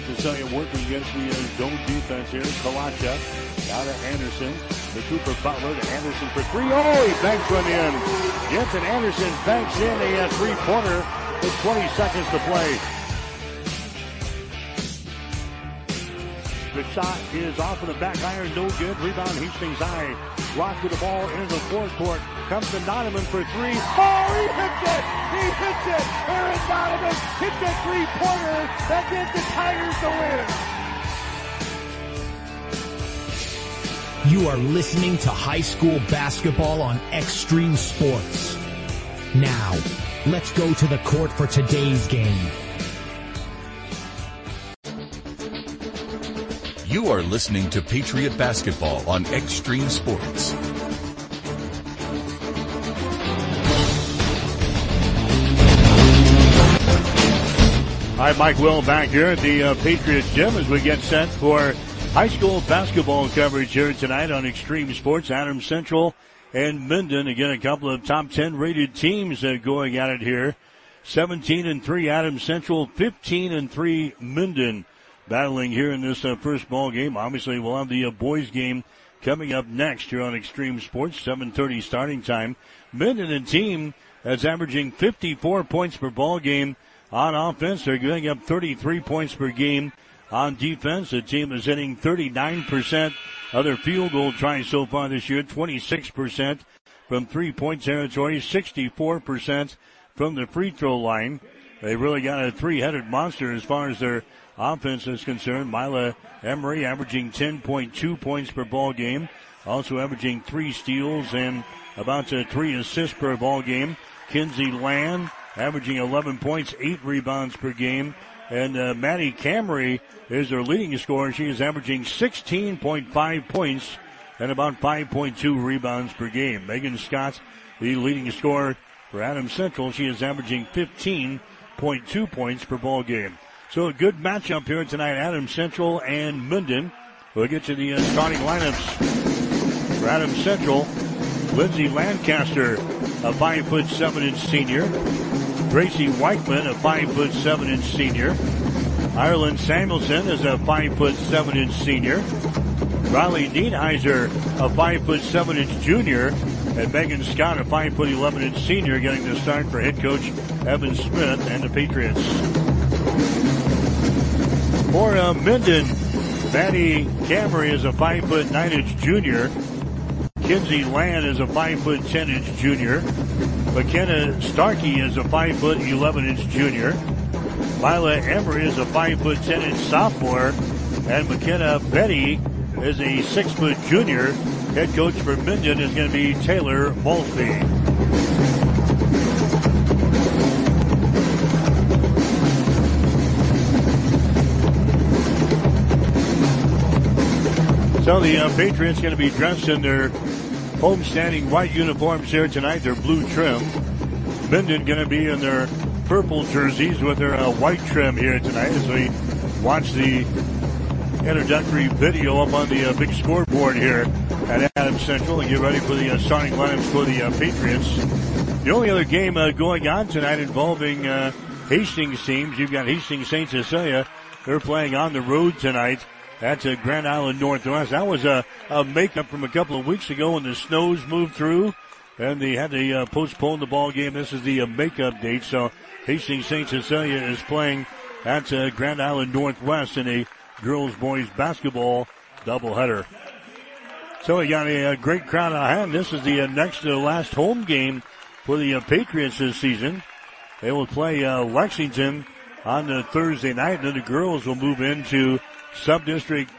St. Cecilia working against the zone defense here. Kalacha out Anderson. The Cooper Butler to Anderson for three. Oh, he banks one in. Jensen Anderson banks in a three-pointer with 20 seconds to play. The shot is off of the back iron, no good. Rebound Hastings High. Rock with the ball into the forecourt. Comes to Donovan for three. Oh, he hits it! He hits it! Aaron Donovan hits a three-pointer that gives the Tigers the win. You are listening to high school basketball on Extreme Sports. Now, let's go to the court for today's game. You are listening to Patriot Basketball on Extreme Sports. Right, Mike Will back here at the uh, Patriots gym as we get set for high school basketball coverage here tonight on Extreme Sports. Adam Central and Minden. Again, a couple of top 10 rated teams uh, going at it here. 17 and 3 Adams Central, 15 and 3 Minden battling here in this uh, first ball game. Obviously, we'll have the uh, boys game coming up next here on Extreme Sports, 7:30 starting time. Minden and team that's averaging 54 points per ball game on offense. They're giving up 33 points per game on defense. The team is hitting 39% of their field goal tries so far this year, 26% from three point territory, 64% from the free throw line. They really got a three headed monster as far as their offense is concerned. Mila Emery averaging 10.2 points per ball game, also averaging three steals and about three assists per ball game. Kinsey Land averaging 11 points, eight rebounds per game. And uh, Maddie Camry is their leading scorer. She is averaging 16.5 points and about 5.2 rebounds per game. Megan Scott, the leading scorer for Adams Central, she is averaging 15.2 points per ball game. So a good matchup here tonight, Adams Central and Minden. We'll get to the uh, starting lineups for Adams Central. Lindsey Lancaster, a five foot seven inch senior. Gracie Weichman, a five foot seven inch senior. Ireland Samuelson is a five foot seven inch senior. Riley Dienheiser, a five foot seven inch junior, and Megan Scott, a five foot eleven inch senior, getting the start for head coach Evan Smith and the Patriots. For uh, Minden, Maddie Camry is a five foot nine inch junior. Kinsey Land is a five foot ten inch junior. McKenna Starkey is a five foot eleven inch junior. Mila Emery is a five foot ten inch sophomore, and McKenna Betty is a six foot junior. Head coach for Minden is going to be Taylor Maltby. So the uh, Patriots going to be dressed in their homestanding white uniforms here tonight. They're blue trim. Minden going to be in their purple jerseys with their uh, white trim here tonight as we watch the introductory video up on the uh, big scoreboard here at Adams Central and get ready for the uh, starting lineups for the uh, Patriots. The only other game uh, going on tonight involving uh, Hastings teams, you've got Hastings St. Cecilia. They're playing on the road tonight. That's a Grand Island Northwest. That was a, a makeup from a couple of weeks ago when the snows moved through and they had to uh, postpone the ball game. This is the uh, makeup date. So Hastings St. Cecilia is playing at uh, Grand Island Northwest in a girls boys basketball doubleheader. So we got a, a, great crowd on hand. This is the uh, next to the last home game for the uh, Patriots this season. They will play uh, Lexington on the Thursday night, and then the girls will move into sub-district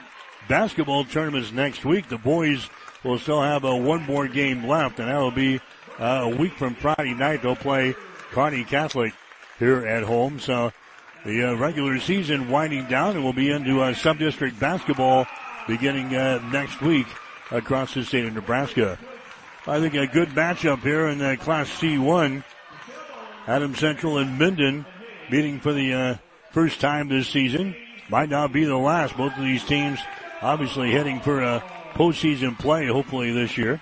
basketball tournaments next week. The boys will still have a one more game left, and that will be uh, a week from Friday night. They'll play Kearney Catholic here at home. So the uh, regular season winding down, and we'll be into uh, sub-district basketball beginning uh, next week across the state of Nebraska. I think a good matchup here in uh, Class C1. Adam Central and Minden meeting for the uh, first time this season. Might not be the last. Both of these teams obviously heading for a postseason play, hopefully this year.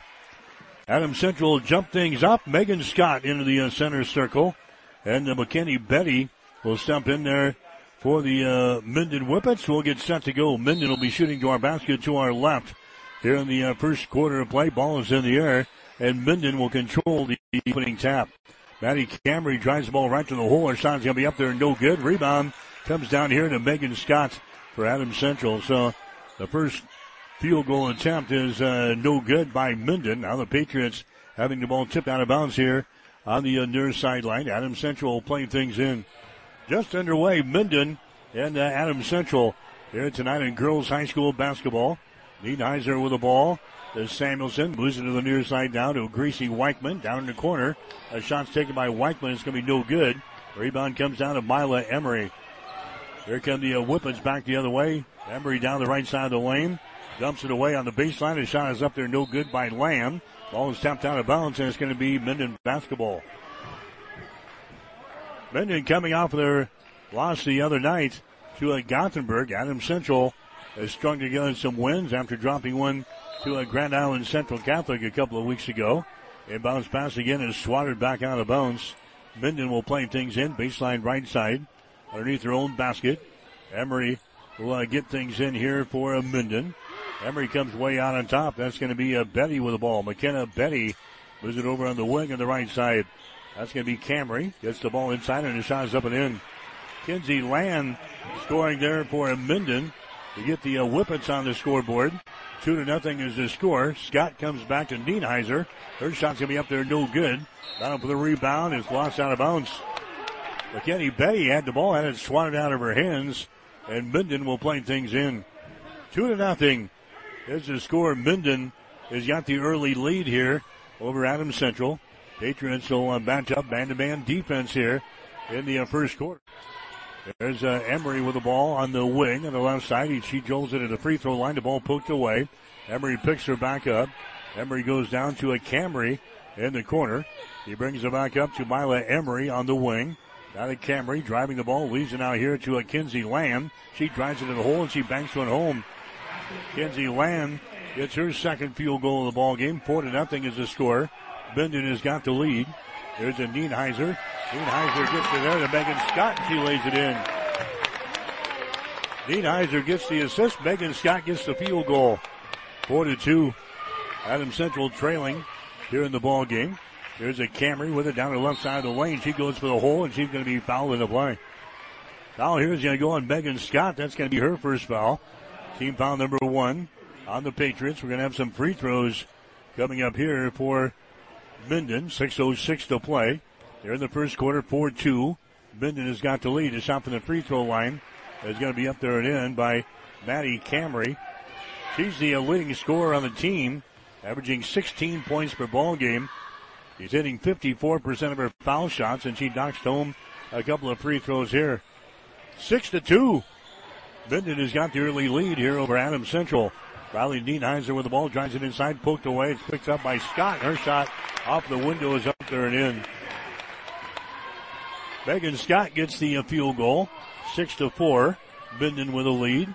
Adam Central jump things up. Megan Scott into the uh, center circle. And the McKinney Betty will step in there for the uh, Minden Whippets. We'll get set to go. Minden will be shooting to our basket to our left here in the uh, first quarter of play. Ball is in the air, and Minden will control the opening tap. Maddie Camry drives the ball right to the hole. Her shot's going to be up there, and no good. Rebound comes down here to Megan Scott for Adams Central. So the first field goal attempt is uh, no good by Minden. Now the Patriots having the ball tipped out of bounds here on the uh, near sideline. Adams Central playing things in. Just underway, Minden and uh, Adams Central here tonight in girls high school basketball. Niedheiser with the ball. There's Samuelson moves it to the near side down to Gracie Weichman down in the corner. A shot's taken by Weichman. It's going to be no good. Rebound comes down to Mila Emery. Here come the uh, Whippets back the other way. Emery down the right side of the lane. Dumps it away on the baseline. The shot is up there, no good by Lamb. Ball is tapped out of bounds, and it's going to be Minden basketball. Minden coming off their loss the other night to a Gothenburg. Adams Central has strung together some wins after dropping one to a Grand Island Central Catholic a couple of weeks ago. Inbounds pass again is swatted back out of bounds. Minden will play things in baseline right side underneath their own basket. Emery will uh, get things in here for a Minden. Emery comes way out on top. That's going to be a Betty with the ball. McKenna Betty moves it over on the wing on the right side. That's going to be Camry. Gets the ball inside and the shot is up and in. Kinsey Land scoring there for Minden to get the uh, Whippets on the scoreboard. Two to nothing is the score. Scott comes back to Nienheiser. Her shot's gonna be up there, no good. Down for the rebound is lost out of bounds. McKenny Betty had the ball, had it swatted out of her hands, and Minden will play things in. Two to nothing is the score. Minden has got the early lead here over Adams Central. Patriots will uh, match up man-to-man defense here in the uh, first quarter. There's uh, Emery with the ball on the wing on the left side. He, she jolts it at the free throw line. The ball poked away. Emery picks her back up. Emery goes down to a Camry in the corner. He brings it back up to Mila Emery on the wing. Now to Camry driving the ball, leaves it out here to a Kinsey Lamb. She drives it in the hole and she banks one home. Kinsey Lamb gets her second field goal of the ball game. Four to nothing is the score. Minden has got the lead. There's a Nienheiser. Nienheiser gets it there to Megan Scott. and She lays it in. Nienheiser gets the assist. Megan Scott gets the field goal. Four to two. Adam Central trailing here in the ball game. There's a Camry with it down the left side of the lane. She goes for the hole and she's going to be fouled in the play. Foul here is going to go on Megan Scott. That's going to be her first foul. Team foul number one on the Patriots. We're going to have some free throws coming up here for Minden. 6.06 to play. They're in the first quarter, 4-2. Minden has got the lead. It's shot from the free throw line It's going to be up there and in by Maddie Camry. She's the leading scorer on the team, averaging 16 points per ball game. She's hitting 54% of her foul shots, and she knocks home a couple of free throws here. Six to two. Minden has got the early lead here over Adams Central. Riley Nienheiser with the ball, drives it inside, poked away. It's picked up by Scott. Her shot off the window is up there and in. Megan Scott gets the uh, field goal. Six to four. Minden with a lead.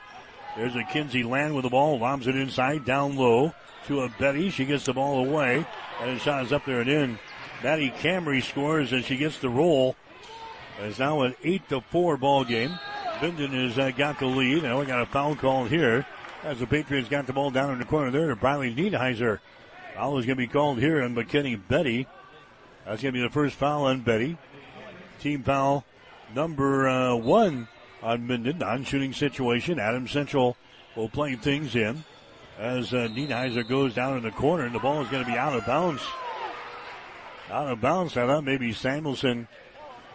There's a Kinsey Land with the ball, lobs it inside, down low to a Betty. She gets the ball away, and the shot is up there and in. Maddie Camry scores and she gets the roll. It's now an eight to four ball game. Minden has uh, got the lead. Now we got a foul call here as the Patriots got the ball down in the corner there to Briley Niedheiser. Foul is going to be called here on McKinney Betty. That's going to be the first foul on Betty. Team foul number uh, one on Minden. Non-shooting situation. Adam Central will play things in as uh, Nienheiser goes down in the corner and the ball is going to be out of bounds. Out of bounds. I thought maybe Samuelson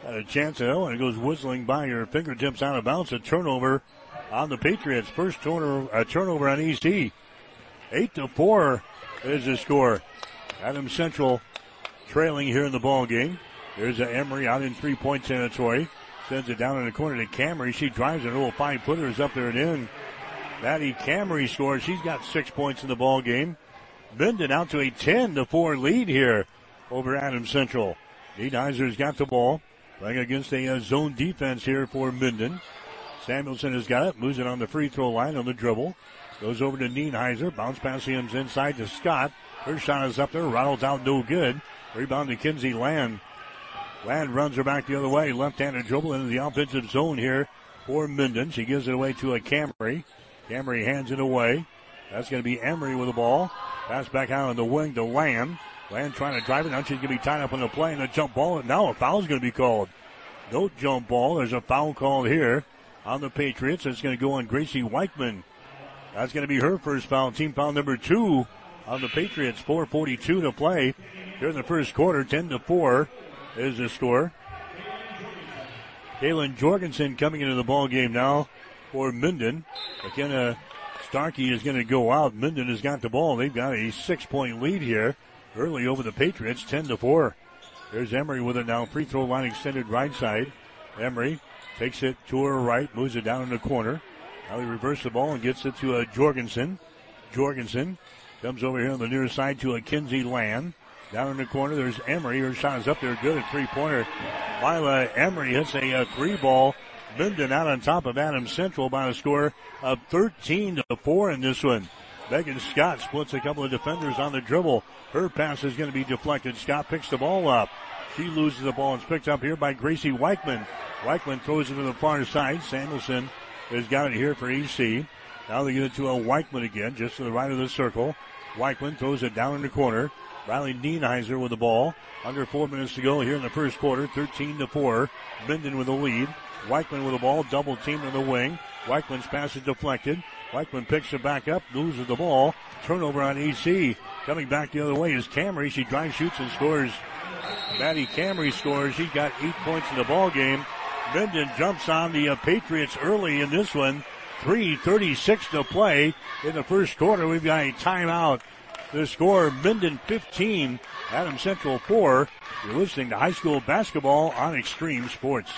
had a chance at it. And it goes whistling by your fingertips out of bounds. A turnover on the Patriots. First turnover, a turnover on EC. Eight to four is the score. Adam Central trailing here in the ball game. There's a Emery out in three point territory. Sends it down in the corner to Camry. She drives it. A little five-footer is up there and in. Maddie Camry scores. She's got six points in the ball game. Minden out to a 10 to 4 lead here over Adam Central. Niedheiser's got the ball. Playing against a uh, zone defense here for Minden. Samuelson has got it, moves it on the free throw line on the dribble. Goes over to Nienheiser, bounce pass him inside to Scott. Her shot is up there, rattles out no good. Rebound to Kinsey Land. Land runs her back the other way, left-handed dribble into the offensive zone here for Minden. She gives it away to a Camry. Camry hands it away. That's going to be Emery with the ball. Pass back out on the wing to Land. Land trying to drive it. Now she's going to be tied up on the play and a jump ball. Now a foul is going to be called. No jump ball. There's a foul called here on the Patriots. It's going to go on Gracie Weichman. That's going to be her first foul. Team foul number two on the Patriots. 4:42 to play here in the first quarter. 10 to four is the score. Kaylin Jorgensen coming into the ball game now for Minden. McKenna Starkey is going to go out. Minden has got the ball. They've got a six-point lead here early over the Patriots, 10 to four. There's Emery with it now. Free throw line extended right side. Emery takes it to her right, moves it down in the corner. Now he reverses the ball and gets it to a uh, Jorgensen. Jorgensen comes over here on the near side to a Kinsey Land. Down in the corner, there's Emery. Her shot is up there good at three pointer. Mila Emery hits a, a uh, three ball. Minden out on top of Adams Central by a score of 13 to 4 in this one. Megan Scott splits a couple of defenders on the dribble. Her pass is going to be deflected. Scott picks the ball up. She loses the ball and it's picked up here by Gracie Weichman. Weichman throws it to the far side. Samuelson has got it here for EC. Now they get it to a Weichman again, just to the right of the circle. Weichman throws it down in the corner. Riley Nienheiser with the ball. Under four minutes to go here in the first quarter. 13 to 4. Minden with the lead. Weichman with the ball. Double teamed in the wing. Weichman's pass is deflected. Weichman picks it back up, loses the ball. Turnover on EC. Coming back the other way is Camry. She drives, shoots, and scores. Maddie Camry scores. She got eight points in the ball game. Minden jumps on the uh, Patriots early in this one. 3.36 to play in the first quarter. We've got a timeout. The score, Minden 15, Adam Central 4. You're listening to high school basketball on Extreme Sports.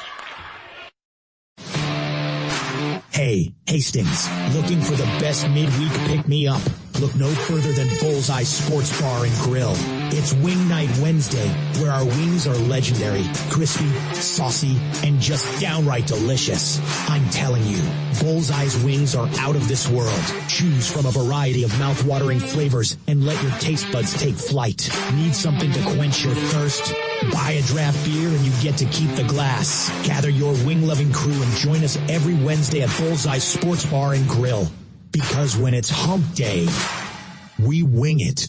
Hey, Hastings, looking for the best midweek pick me up? Look no further than Bullseye Sports Bar and Grill. It's Wing Night Wednesday, where our wings are legendary, crispy, saucy, and just downright delicious. I'm telling you, Bullseye's wings are out of this world. Choose from a variety of mouth-watering flavors and let your taste buds take flight. Need something to quench your thirst? Buy a draft beer and you get to keep the glass. Gather your wing-loving crew and join us every Wednesday at Bullseye Sports Bar and Grill. Because when it's hump day, we wing it.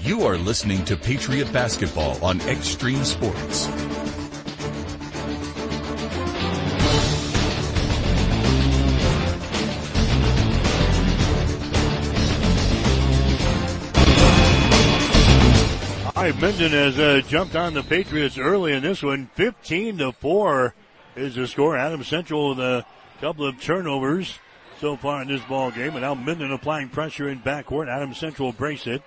You are listening to Patriot Basketball on Extreme Sports. Right, Minden has uh, jumped on the Patriots early in this one. 15 to 4 is the score. Adam Central with a Couple of turnovers so far in this ball game, and now Minden applying pressure in backcourt. Adam Central brace it.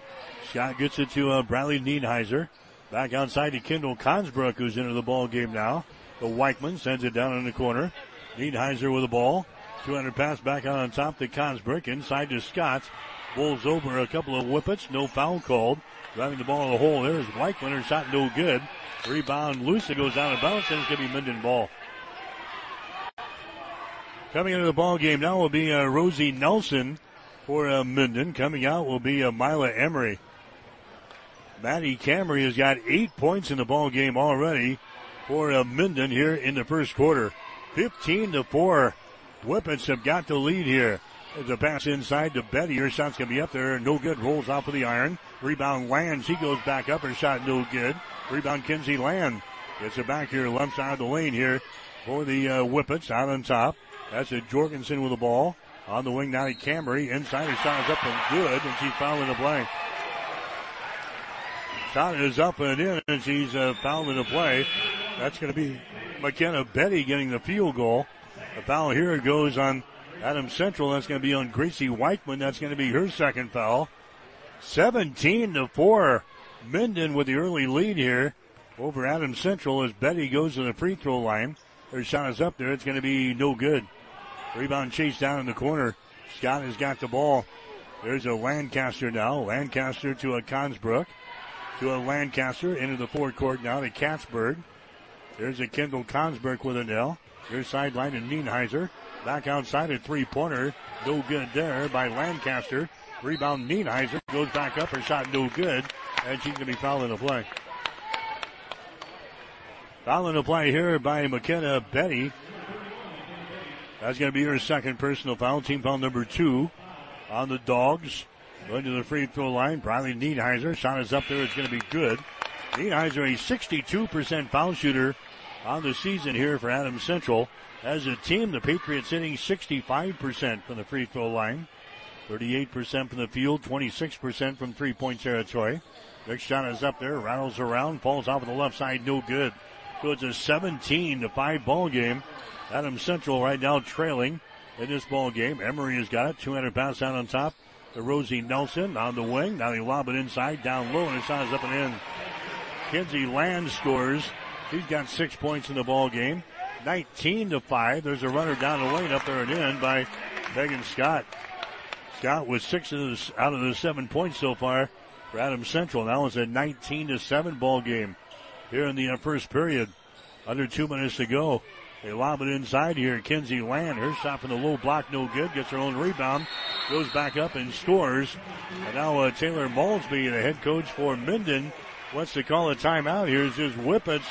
Scott gets it to uh, Bradley Nienheiser. Back outside to Kendall Consbrook, who's into the ball game now. The Weichman sends it down in the corner. Nienheiser with the ball. 200 pass back out on top to Consbrook. Inside to Scott. Bulls over a couple of whippets. No foul called. Driving the ball in the hole there is Weichman. Her shot no good. Rebound. It goes down and bounce, and it's going to be Minden ball. Coming into the ball game now will be uh, Rosie Nelson for uh, Minden. Coming out will be uh, Mila Emery. Maddie Camry has got eight points in the ball game already for uh, Minden here in the first quarter. 15 to 4. Whippets have got the lead here. There's a pass inside to Betty. Her shot's going to be up there. No good. Rolls off of the iron. Rebound Land. She goes back up. Her shot no good. Rebound Kinsey Land. Gets it back here. Lumps side of the lane here for the uh, Whippets out on top. That's a Jorgensen with the ball. On the wing now to Camry. Inside her shot is up and good, and she's fouling the play. Shot is up and in, and she's uh, fouling the play. That's going to be McKenna Betty getting the field goal. The foul here goes on Adam Central. That's going to be on Gracie Weichman. That's going to be her second foul. 17 to 4. Minden with the early lead here over Adams Central as Betty goes to the free throw line. Her shot is up there. It's going to be no good. Rebound chase down in the corner. Scott has got the ball. There's a Lancaster now. Lancaster to a Consbrook. To a Lancaster into the forecourt now to Katzberg. There's a Kendall Consbrook with a nail. There's sideline to Nienheiser. Back outside a three pointer. No good there by Lancaster. Rebound Nienheiser goes back up. Her shot no good. And she's going to be fouling the play. Foul the play here by McKenna Betty. That's going to be her second personal foul. Team foul number two on the Dogs. Going to the free throw line. Briley Niedheiser. Shot is up there. It's going to be good. Niedheiser, a 62% foul shooter on the season here for Adams Central. As a team, the Patriots hitting 65% from the free throw line. 38% from the field, 26% from three point territory. Next shot is up there, rattles around, falls off on the left side, no good. So it's a 17 to 5 ball game. Adams Central right now trailing in this ball game. Emery has got it. 200 pass out on top to Rosie Nelson on the wing. Now they lob it inside, down low, and his shot is up and in. Kinsey Land scores. He's got six points in the ball game. 19 to 5. There's a runner down the lane up there and in by Megan Scott. Scott with six of the, out of the seven points so far for Adams Central. Now it's a 19 to 7 ball game here in the uh, first period. Under two minutes to go. They lob it inside here. Kinsey Land, her shot from the low block, no good. Gets her own rebound. Goes back up and scores. And now uh, Taylor Maltby, the head coach for Minden, wants to call a timeout here. His Whippets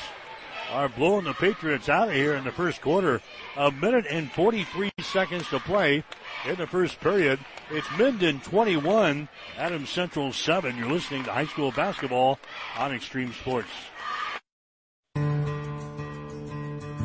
are blowing the Patriots out of here in the first quarter. A minute and 43 seconds to play in the first period. It's Minden 21, Adams Central 7. You're listening to high school basketball on Extreme Sports.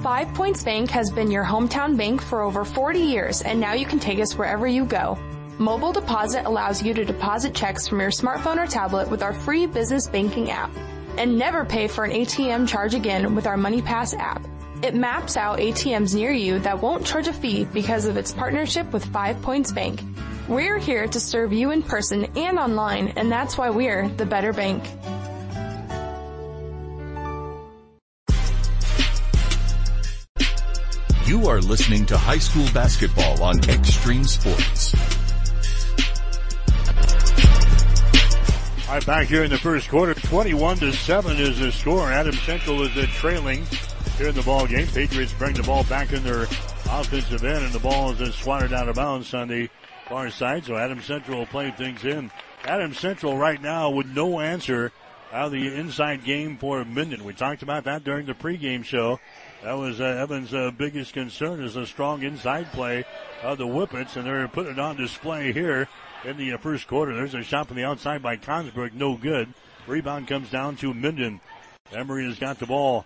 Five Points Bank has been your hometown bank for over 40 years, and now you can take us wherever you go. Mobile deposit allows you to deposit checks from your smartphone or tablet with our free business banking app. And never pay for an ATM charge again with our MoneyPass app. It maps out ATMs near you that won't charge a fee because of its partnership with Five Points Bank. We're here to serve you in person and online, and that's why we're the better bank. You are listening to high school basketball on Extreme Sports. All right, back here in the first quarter, 21 to 7 is the score. Adam Central is trailing here in the ball game. Patriots bring the ball back in their offensive end, and the ball is swatted out of bounds on the far side. So Adam Central will play things in. Adam Central right now with no answer out of the inside game for Minden. We talked about that during the pregame show. That was uh, Evans' uh, biggest concern is a strong inside play of the Whippets, and they're putting it on display here in the uh, first quarter. There's a shot from the outside by Consbrook, no good. Rebound comes down to Minden. Emery has got the ball.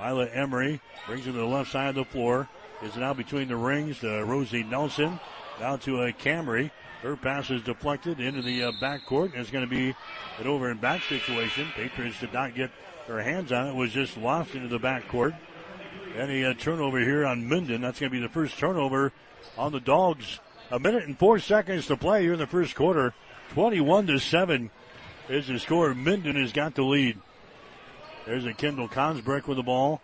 Violet Emery brings it to the left side of the floor. Is now between the rings to Rosie Nelson. Down to a Camry. Her pass is deflected into the uh, backcourt. It's going to be an over and back situation. Patriots did not get their hands on it. it was just lost into the backcourt. And a uh, turnover here on Minden. That's going to be the first turnover on the Dogs. A minute and four seconds to play here in the first quarter. 21 to 7 is the score. Minden has got the lead. There's a Kendall Consbrick with the ball.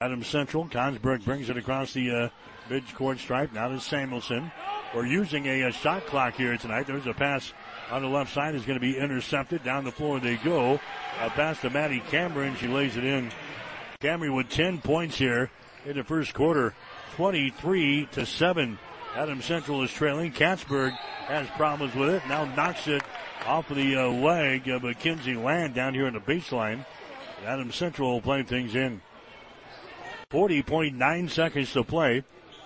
Adam Central. Consbrick brings it across the uh, mid-court stripe. Now to Samuelson. We're using a, a, shot clock here tonight. There's a pass on the left side is going to be intercepted. Down the floor they go. A pass to Maddie Cameron. She lays it in. Cameron with 10 points here in the first quarter. 23 to 7. Adam Central is trailing. Katzberg has problems with it. Now knocks it off of the uh, leg of Mackenzie Land down here in the baseline. Adam Central will play things in. 40.9 seconds to play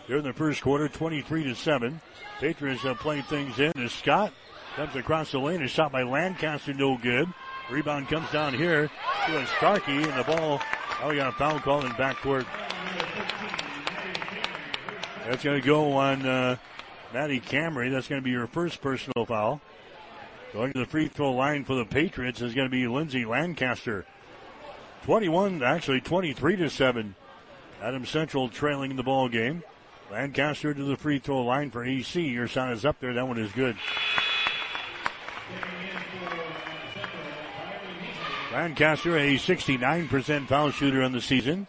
here in the first quarter. 23 to 7. Patriots are playing things in as Scott comes across the lane. A shot by Lancaster, no good. Rebound comes down here to Starkey, and the ball Oh, a foul call in backcourt. That's going to go on uh, Maddie Camry. That's going to be your first personal foul. Going to the free throw line for the Patriots is going to be Lindsay Lancaster. 21, actually 23 to 7. Adam Central trailing the ball game. Lancaster to the free throw line for AC. Your shot is up there. That one is good. Lancaster, a 69% foul shooter on the season.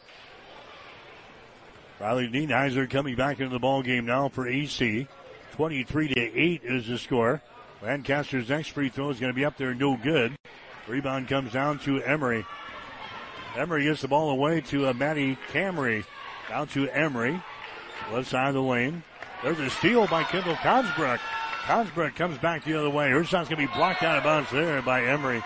Riley Nienheiser coming back into the ball game now for AC. 23 to 8 is the score. Lancaster's next free throw is going to be up there, no good. Rebound comes down to Emery. Emery gets the ball away to uh, Maddie Camry. Down to Emery. Left side of the lane. There's a steal by Kendall Consbrook. Consbrook comes back the other way. Her going to be blocked out of bounds there by Emery.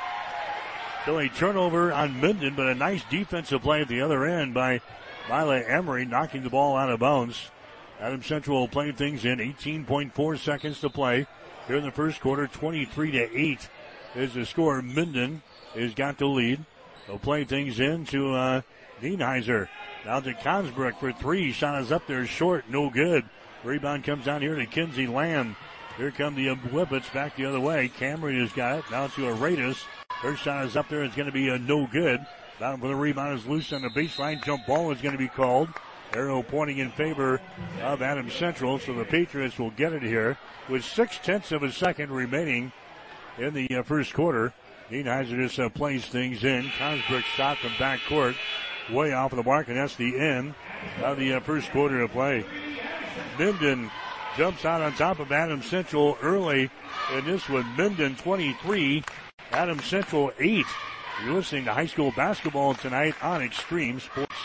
So a turnover on Minden, but a nice defensive play at the other end by Mila Emery, knocking the ball out of bounds. Adam Central will play things in 18.4 seconds to play here in the first quarter. 23 to 8 is the score. Minden has got the lead. They'll play things in to uh, Nienheiser. Now to Consbrook for three. Shot is up there short. No good. Rebound comes down here to Kinsey Lamb. Here come the Whippets back the other way. Cameron has got it. Now to Aradis. Her shot is up there. It's going to be a no good. Down for the rebound is loose on the baseline. Jump ball is going to be called. Arrow pointing in favor of Adam Central, so the Patriots will get it here with six tenths of a second remaining in the uh, first quarter. Nienheiser just uh, plays things in. Consbrook shot from back court, way off of the mark, and that's the end of the uh, first quarter of play. Minden jumps out on top of Adam Central early in this one. Minden 23, Adam Central 8. You're listening to high school basketball tonight on Extreme Sports.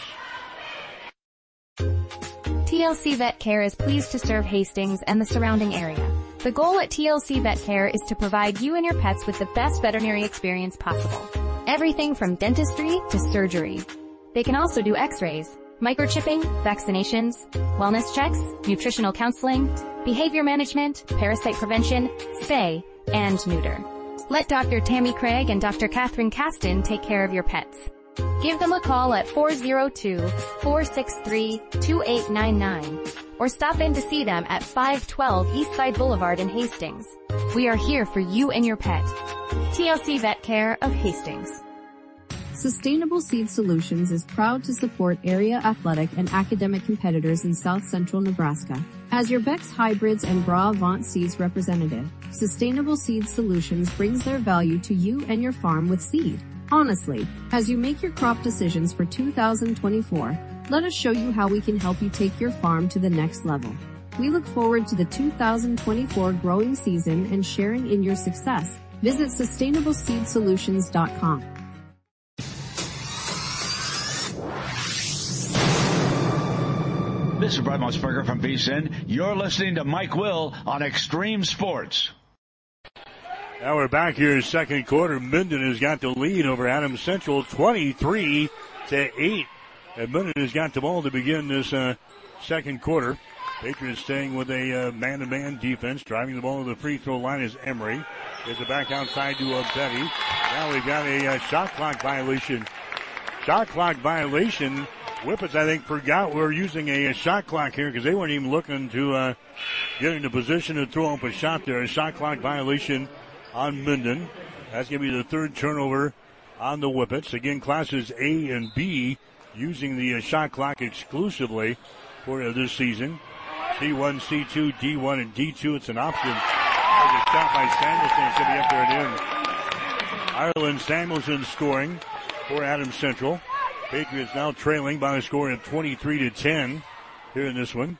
TLC Vet Care is pleased to serve Hastings and the surrounding area. The goal at TLC Vet Care is to provide you and your pets with the best veterinary experience possible. Everything from dentistry to surgery. They can also do x-rays, microchipping, vaccinations, wellness checks, nutritional counseling, behavior management, parasite prevention, spay, and neuter. Let Dr. Tammy Craig and Dr. Catherine Caston take care of your pets. Give them a call at 402-463-2899 or stop in to see them at 512 Eastside Boulevard in Hastings. We are here for you and your pet. TLC Vet Care of Hastings. Sustainable Seed Solutions is proud to support area athletic and academic competitors in South Central Nebraska. As your Beck's Hybrids and Brevant Seeds representative, Sustainable Seed Solutions brings their value to you and your farm with seed. Honestly, as you make your crop decisions for 2024, let us show you how we can help you take your farm to the next level. We look forward to the 2024 growing season and sharing in your success. Visit sustainableseedsolutions.com. This is Brent Musburger from VSIN. You're listening to Mike Will on Extreme Sports. Now we're back here second quarter. Minden has got the lead over Adams Central 23 to 8. And Minden has got the ball to begin this uh, second quarter. Patriots staying with a uh, man-to-man defense. Driving the ball to the free throw line is Emery. Gives it back outside to uh, Betty. Now we've got a uh, shot clock violation. Shot clock violation Whippets, I think, forgot we are using a, a, shot clock here because they weren't even looking to uh, get into position to throw up a shot there. A shot clock violation on Minden. That's going to be the third turnover on the Whippets. Again, classes A and B using the uh, shot clock exclusively for this season. C1, C2, D1, and D2. It's an option. There's a shot by Samuelson. It's going to be up there and in. Ireland Samuelson scoring for Adams Central. Patriots now trailing by a score of 23 to 10 here in this one.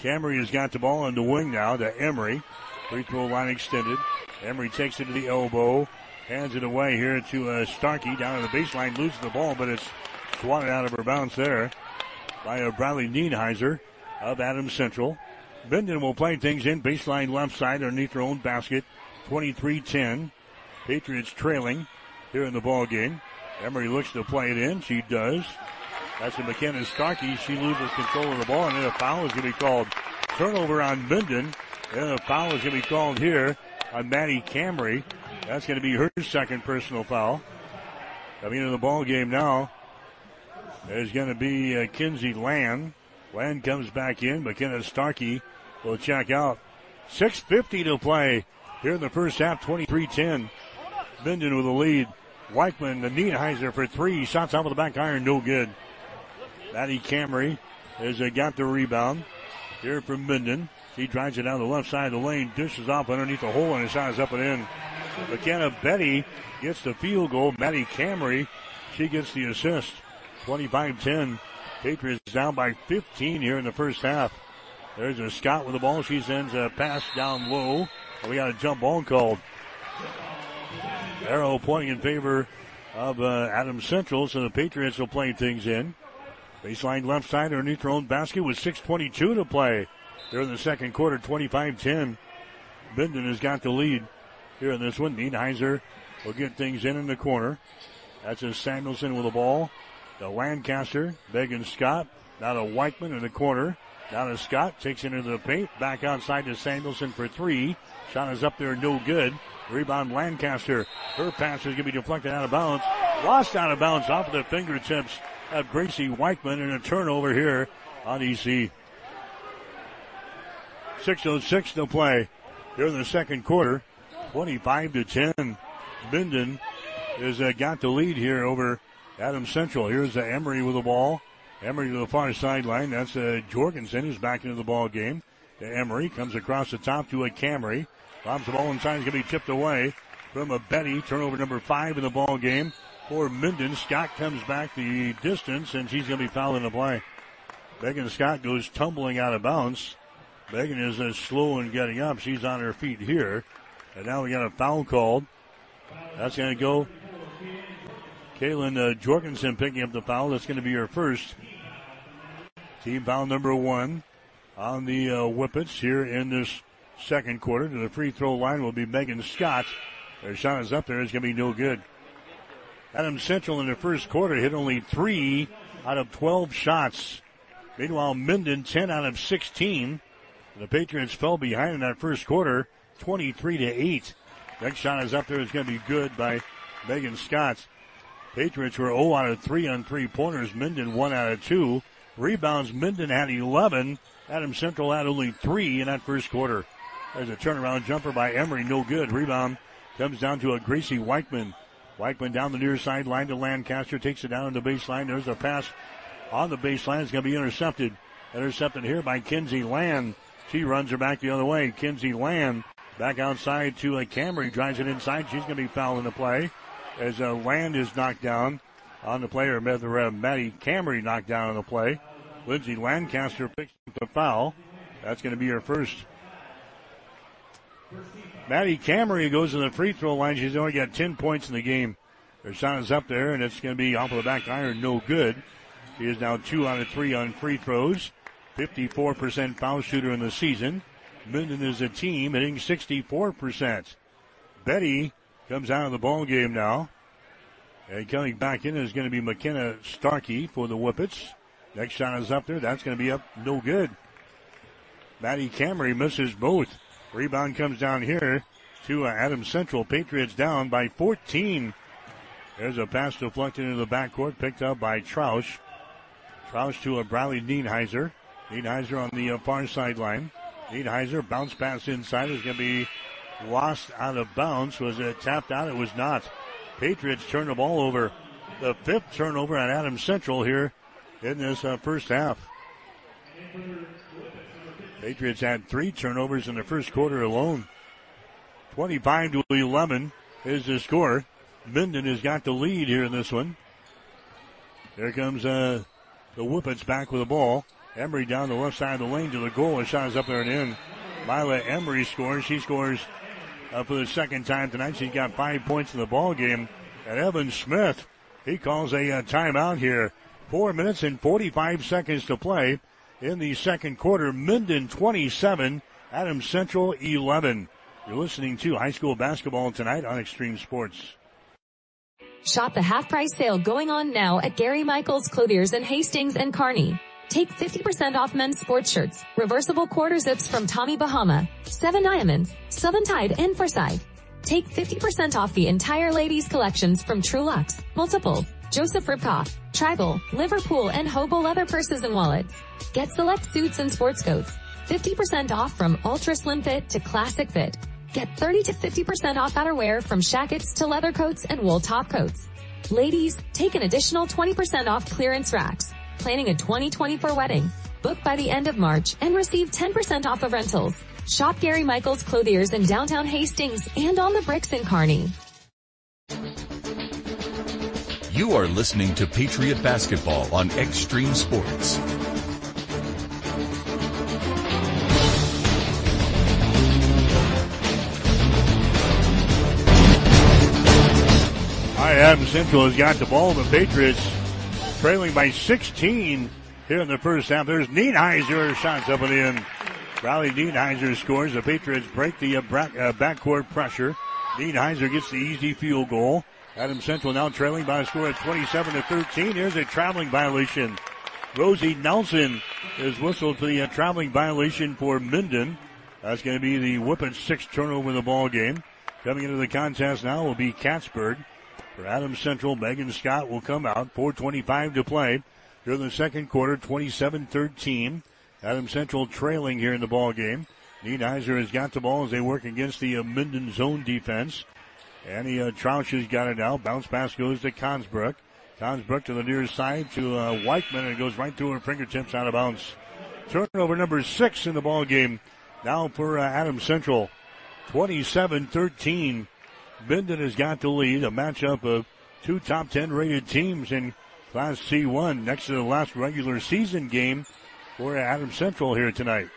Camry has got the ball on the wing now to Emery. Free throw line extended. Emery takes it to the elbow, hands it away here to uh, Starkey down to the baseline, loses the ball, but it's swatted out of her bounce there by uh, Bradley Nienheiser of Adams Central. Minden will play things in baseline left side underneath her own basket, 23-10. Patriots trailing here in the ball game. Emery looks to play it in. She does. That's a McKenna Starkey. She loses control of the ball, and then a foul is going to be called. Turnover on Minden. And a foul is going to be called here on Maddie Camry. That's going to be her second personal foul. Coming into the ball game now is going to be uh, Kinsey Land. Land comes back in. McKenna Starkey will check out. 6.50 to play here in the first half, 23-10. Minden with a lead. Weichman, the Nienheiser for three. Shots out of the back iron, no good. Maddie Camry has uh, got the rebound here from Minden. He drives it down the left side of the lane, dishes off underneath the hole, and shot is up and in. McKenna Betty gets the field goal. Maddie Camry, she gets the assist. 25-10. Patriots down by 15 here in the first half. There's a Scott with the ball. She sends a pass down low. We got a jump ball called. Arrow pointing in favor of uh, Adams Central, so the Patriots will play things in. Baseline left side underneath their own basket with 6.22 to play. During the second quarter, 25-10. Minden has got the lead here in this one. Nienheiser will get things in in the corner. That's a Samuelson with the ball. The Lancaster, begging Scott. Now to Weichman in the corner. Now to Scott. Takes it into the paint. Back outside to Samuelson for three. Shot is up there, no good. Rebound Lancaster. Her pass is going to be deflected out of bounds. Lost out of bounds off of the fingertips of Gracie Weichman and a turnover here on EC. 6.06 to play here in the second quarter. 25 to 10. Minden has uh, got the lead here over Adams Central. Here's uh, Emery with the ball. Emery to the far sideline. That's uh, Jorgensen who's back into the ball game. To Emery comes across the top to a Camry. Bobs the ball inside. Is going to be tipped away from a Betty. Turnover number five in the ball game for Minden. Scott comes back the distance and she's going to be fouled in the play. Megan Scott goes tumbling out of bounds. Megan is uh, slow in getting up. She's on her feet here. And now we got a foul called. That's going to go. Kaylin uh, Jorgensen picking up the foul. That's going to be her first. Team foul number one on the uh, Whippets here in this second quarter. To the free throw line will be Megan Scott. Their shot is up there. It's going to be no good. Adams Central in the first quarter hit only three out of 12 shots. Meanwhile, Minden 10 out of 16. The Patriots fell behind in that first quarter, 23 to 8. Next shot is up there. It's going to be good by Megan Scott. Patriots were 0 out of 3 on three pointers. Minden 1 out of 2. Rebounds, Minden had 11. Adams Central had only 3 in that first quarter. There's a turnaround jumper by Emery. No good. Rebound comes down to a Gracie Weichman. Weichman down the near sideline to Lancaster. Takes it down to the baseline. There's a pass on the baseline. It's going to be intercepted. Intercepted here by Kinsey Land. She runs her back the other way. Kinsey Land back outside to a Camry. Drives it inside. She's going to be fouled in the play as uh, Land is knocked down on the play, or uh, Maddie Camry knocked down on the play. Lindsay Lancaster picks up the foul. That's going to be her first. Maddie Camry goes to the free throw line. She's only got 10 points in the game. Her shot is up there, and it's going to be off of the back iron, no good. She is now two out of three on free throws. 54% foul shooter in the season. Minden is a team hitting 64%. Betty comes out of the ball game now. And coming back in is going to be McKenna Starkey for the Whippets. Next shot is up there. That's going to be up no good. Maddie Camry misses both. Rebound comes down here to uh, Adams Central. Patriots down by 14. There's a pass deflected into the backcourt, picked up by Troush. Troush to a Bradley Nienheiser. Nienheiser on the uh, far sideline. Nienheiser bounce pass inside is going to be lost out of bounds. Was it tapped out? It was not. Patriots turn the ball over. The fifth turnover at Adams Central here in this uh, first half. Patriots had three turnovers in the first quarter alone. 25 to 11 is the score. Minden has got the lead here in this one. Here comes uh, the Whippets back with the ball. Emery down the left side of the lane to the goal. A shot is up there and in. Lila Emery scores. She scores uh, for the second time tonight. She's got five points in the ball game. And Evan Smith, he calls a uh, timeout here. Four minutes and 45 seconds to play in the second quarter. Minden 27, Adams Central 11. You're listening to high school basketball tonight on Extreme Sports. Shop the half price sale going on now at Gary Michaels Clothiers in Hastings and Kearney. Take 50% off men's sports shirts, reversible quarter zips from Tommy Bahama, Seven Diamonds, Southern Tide, and Forsyth. Take 50% off the entire ladies collections from Trulux, Multiple, Joseph Ribkoff, Tribal, Liverpool, and Hobo leather purses and wallets. Get select suits and sports coats. 50% off from ultra slim fit to classic fit. Get 30 to 50% off outerwear from shackets to leather coats and wool top coats. Ladies, take an additional 20% off clearance racks. Planning a 2024 wedding? Book by the end of March and receive 10% off of rentals. Shop Gary Michaels Clothiers in downtown Hastings and on the bricks in Kearney. You are listening to Patriot Basketball on Extreme Sports. Hi, Adams Central has got the ball. The Patriots trailing by 16 here in the first half. There's Nienheiser shots up and in. Riley Nienheiser scores. The Patriots break the uh, uh, backcourt pressure. Nienheiser gets the easy field goal. Adam Central now trailing by a score of 27 to 13. Here's a traveling violation. Rosie Nelson is whistled for the uh, traveling violation for Minden. That's going to be the Whippet sixth turnover in the ball game. Coming into the contest now will be Cattsburg. For Adams Central, Megan Scott will come out. 4.25 to play. During the second quarter, 27-13. Adams Central trailing here in the ball game. Nienheiser has got the ball as they work against the uh, Minden zone defense. Annie uh, Troush has got it now. Bounce pass goes to Consbrook. Consbrook to the near side to uh, Weichman, and goes right through her fingertips out of bounds. Turnover number six in the ball game. Now for uh, Adams Central. 27-13. Minden has got the lead. A matchup of two top 10 rated teams in Class C1 next to the last regular season game for Adams Central here tonight.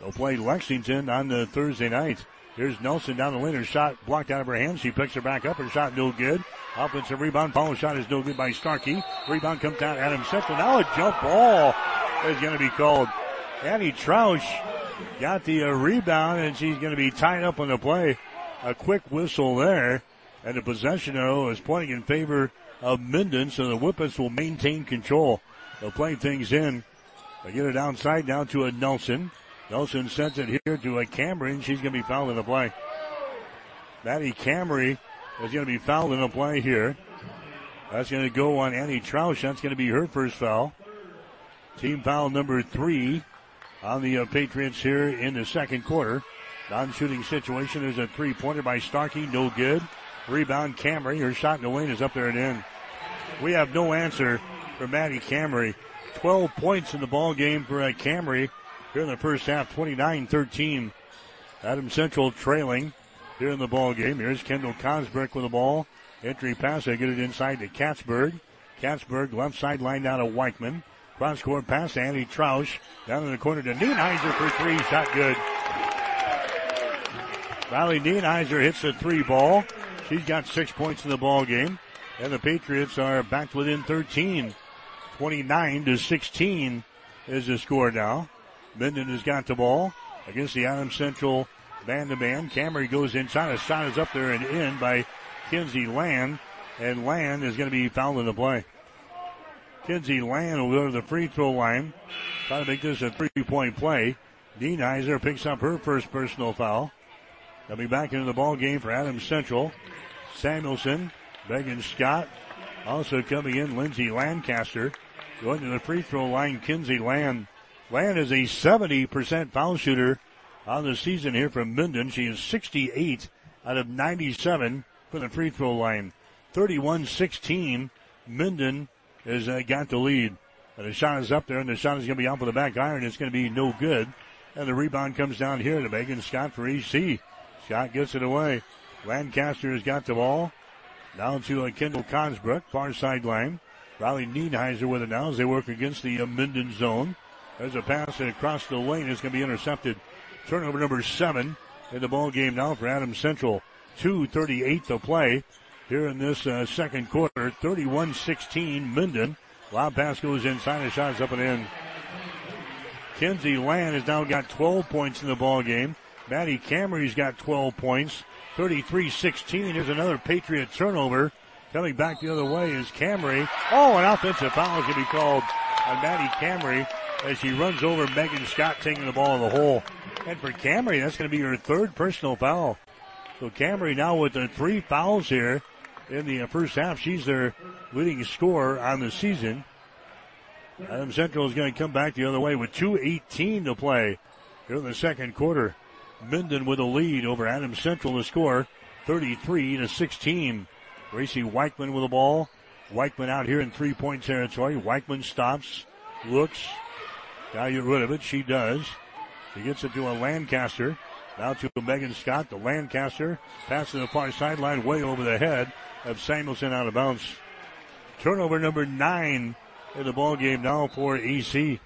They'll play Lexington on the Thursday night. Here's Nelson down the lane. Her shot blocked out of her hand. She picks her back up. Her shot no good. Offensive rebound. Follow shot is no good by Starkey. Rebound comes down Adam Central. Now a jump ball is going to be called. Annie Troush got the uh, rebound and she's going to be tied up on the play. A quick whistle there. And the possession arrow is pointing in favor of Minden, so the Whippets will maintain control. They'll play things in. They get it outside down to a Nelson. Nelson sends it here to a Camry. She's going to be fouled in the play. Maddie Camry is going to be fouled in the play here. That's going to go on Annie Troush. That's going to be her first foul. Team foul number three on the uh, Patriots here in the second quarter. Non-shooting situation. There's a three-pointer by Starkey. No good. Rebound Camry. Her shot in the lane is up there and in. We have no answer for Maddie Camry. 12 points in the ball game for uh, Camry here in the first half, 29-13. Adam Central trailing here in the ball game. Here's Kendall Consbrick with the ball. Entry pass. They get it inside to Katzberg. Katzberg left sideline down to Weichman. Cross court pass to Annie Troush. Down in the corner to Nienheiser for three. Shot good. Riley Nienheiser hits a three ball. She's got six points in the ball game. And the Patriots are back within 13. 29 to 16 is the score now. Minden has got the ball against the Adams Central band to band. Camry goes inside. A shot is up there and in by Kinsey Land. And Land is going to be fouled in the play. Kinsey Land will go to the free throw line. Try to make this a three point play. Nienheiser picks up her first personal foul. Coming back into the ball game for Adams Central. Samuelson, Megan Scott, also coming in, Lindsay Lancaster. Going to the free throw line, Kinsey Land. Land is a 70% foul shooter on the season here from Minden. She is 68 out of 97 for the free throw line. 31-16. Minden has uh, got the lead. And the shot is up there, and the shot is going to be off with the back iron. It's going to be no good. And the rebound comes down here to Megan Scott for EC. Scott gets it away. Lancaster has got the ball. Down to uh, Kendall Consbrook, far sideline. Riley Nienheiser with it now as they work against the uh, Minden zone. There's a pass across the lane. It's going to be intercepted. Turnover number seven in the ball game now for Adams Central. 2.38 to play here in this uh, second quarter. 31-16 Minden. Lob pass goes inside. The shot's up and in. Kinsey Land has now got 12 points in the ball game. Maddie Camry's got 12 points. 33-16. Here's another Patriot turnover. Coming back the other way is Camry. Oh, an offensive foul is going to be called on Maddie Camry as she runs over Megan Scott taking the ball in the hole. And for Camry, that's going to be her third personal foul. So Camry now with the three fouls here in the first half. She's their leading scorer on the season. Adam Central is going to come back the other way with 2.18 to play here in the second quarter. Minden with a lead over Adam Central to score 33 to 16. Gracie Weichman with the ball. Weichman out here in three point territory. Weichman stops, looks, Gotta get rid of it. She does. She gets it to a Lancaster. Now to Megan Scott. The Lancaster pass to the far sideline way over the head of Samuelson out of bounds. Turnover number nine in the ball game now for EC.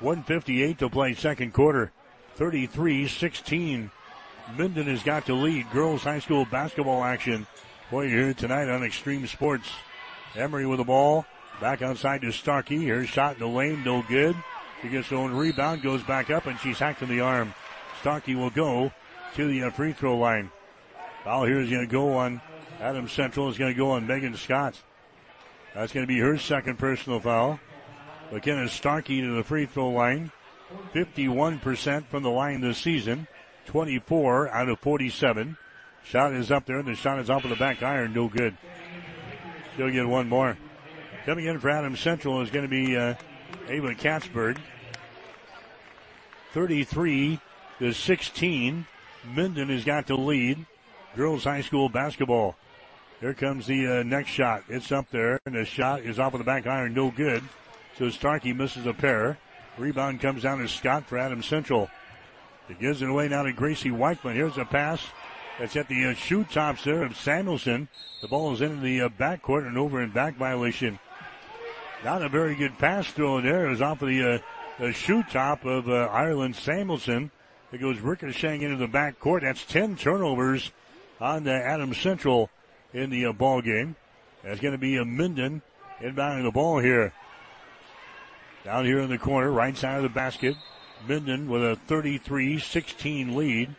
158 to play second quarter. 33-16. Minden has got the lead. Girls high school basketball action for you here tonight on Extreme Sports. Emery with the ball. Back outside to Starkey. Here's shot in the lane. No good. She gets her own rebound, goes back up, and she's hacked in the arm. Starkey will go to the uh, free throw line. Foul here is going to go on Adams Central is going to go on Megan Scott. That's going to be her second personal foul. McKenna Starkey to the free throw line. 51% from the line this season. 24 out of 47. Shot is up there, and the shot is off of the back iron. No good. She'll get one more. Coming in for Adams Central is going to be uh, Ava Katzberg. 33 to 16. Minden has got the lead. Girls High School basketball. Here comes the uh, next shot. It's up there, and the shot is off of the back iron. No good. So Starkey misses a pair. Rebound comes down to Scott for Adams Central. It gives it away now to Gracie Weichman. Here's a pass. That's at the uh, shoe tops there of Samuelson. The ball is in the uh, backcourt and over in back violation. Not a very good pass throw there. It was off of the, uh, the shoe top of uh, Ireland Samuelson. It goes ricocheting into the backcourt. That's 10 turnovers on the Adams Central in the uh, ball game. That's going to be a Minden inbounding the ball here. Down here in the corner, right side of the basket. Minden with a 33-16 lead.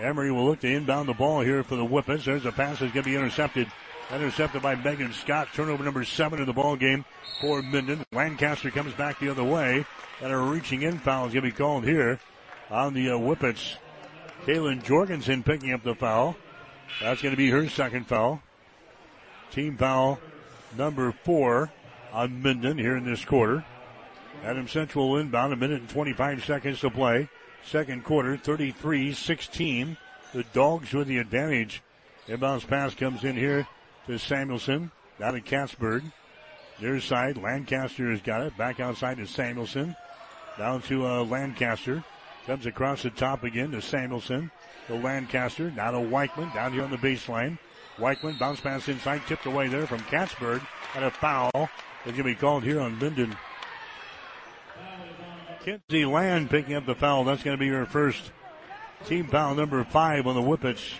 Emery will look to inbound the ball here for the Whippets. There's a pass that's going to be intercepted. Intercepted by Megan Scott. Turnover number seven in the ball game for Minden. Lancaster comes back the other way. And a reaching in foul is going to be called here on the uh, Whippets. Kaylin Jorgensen picking up the foul. That's going to be her second foul. Team foul number four on Minden here in this quarter. Adam Central inbound, a minute and 25 seconds to play. Second quarter, 33-16. The Dogs with the advantage. Inbounds pass comes in here to Samuelson. Down to Katzberg. Near side, Lancaster has got it. Back outside to Samuelson. Down to uh, Lancaster. Comes across the top again to Samuelson. To Lancaster. Now to Weichman. Down here on the baseline. Weichman bounce pass inside. Tipped away there from Katzberg. And a foul going to be called here on Minden. Kinsey Land picking up the foul. That's going to be her first team foul number five on the Whippets.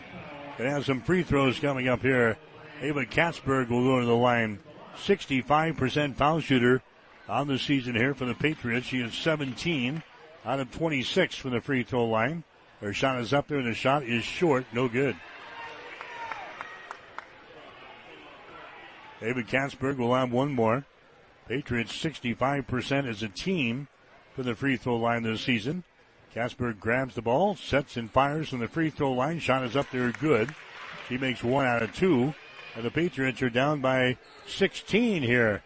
It has some free throws coming up here. Ava Katzberg will go to the line. 65% foul shooter on the season here for the Patriots. She is 17 out of 26 from the free throw line. Her shot is up there and the shot is short. No good. David Katzberg will have one more. Patriots 65% as a team for the free throw line this season. Casper grabs the ball, sets and fires from the free throw line. Shot is up there good. She makes one out of two. And the Patriots are down by 16 here.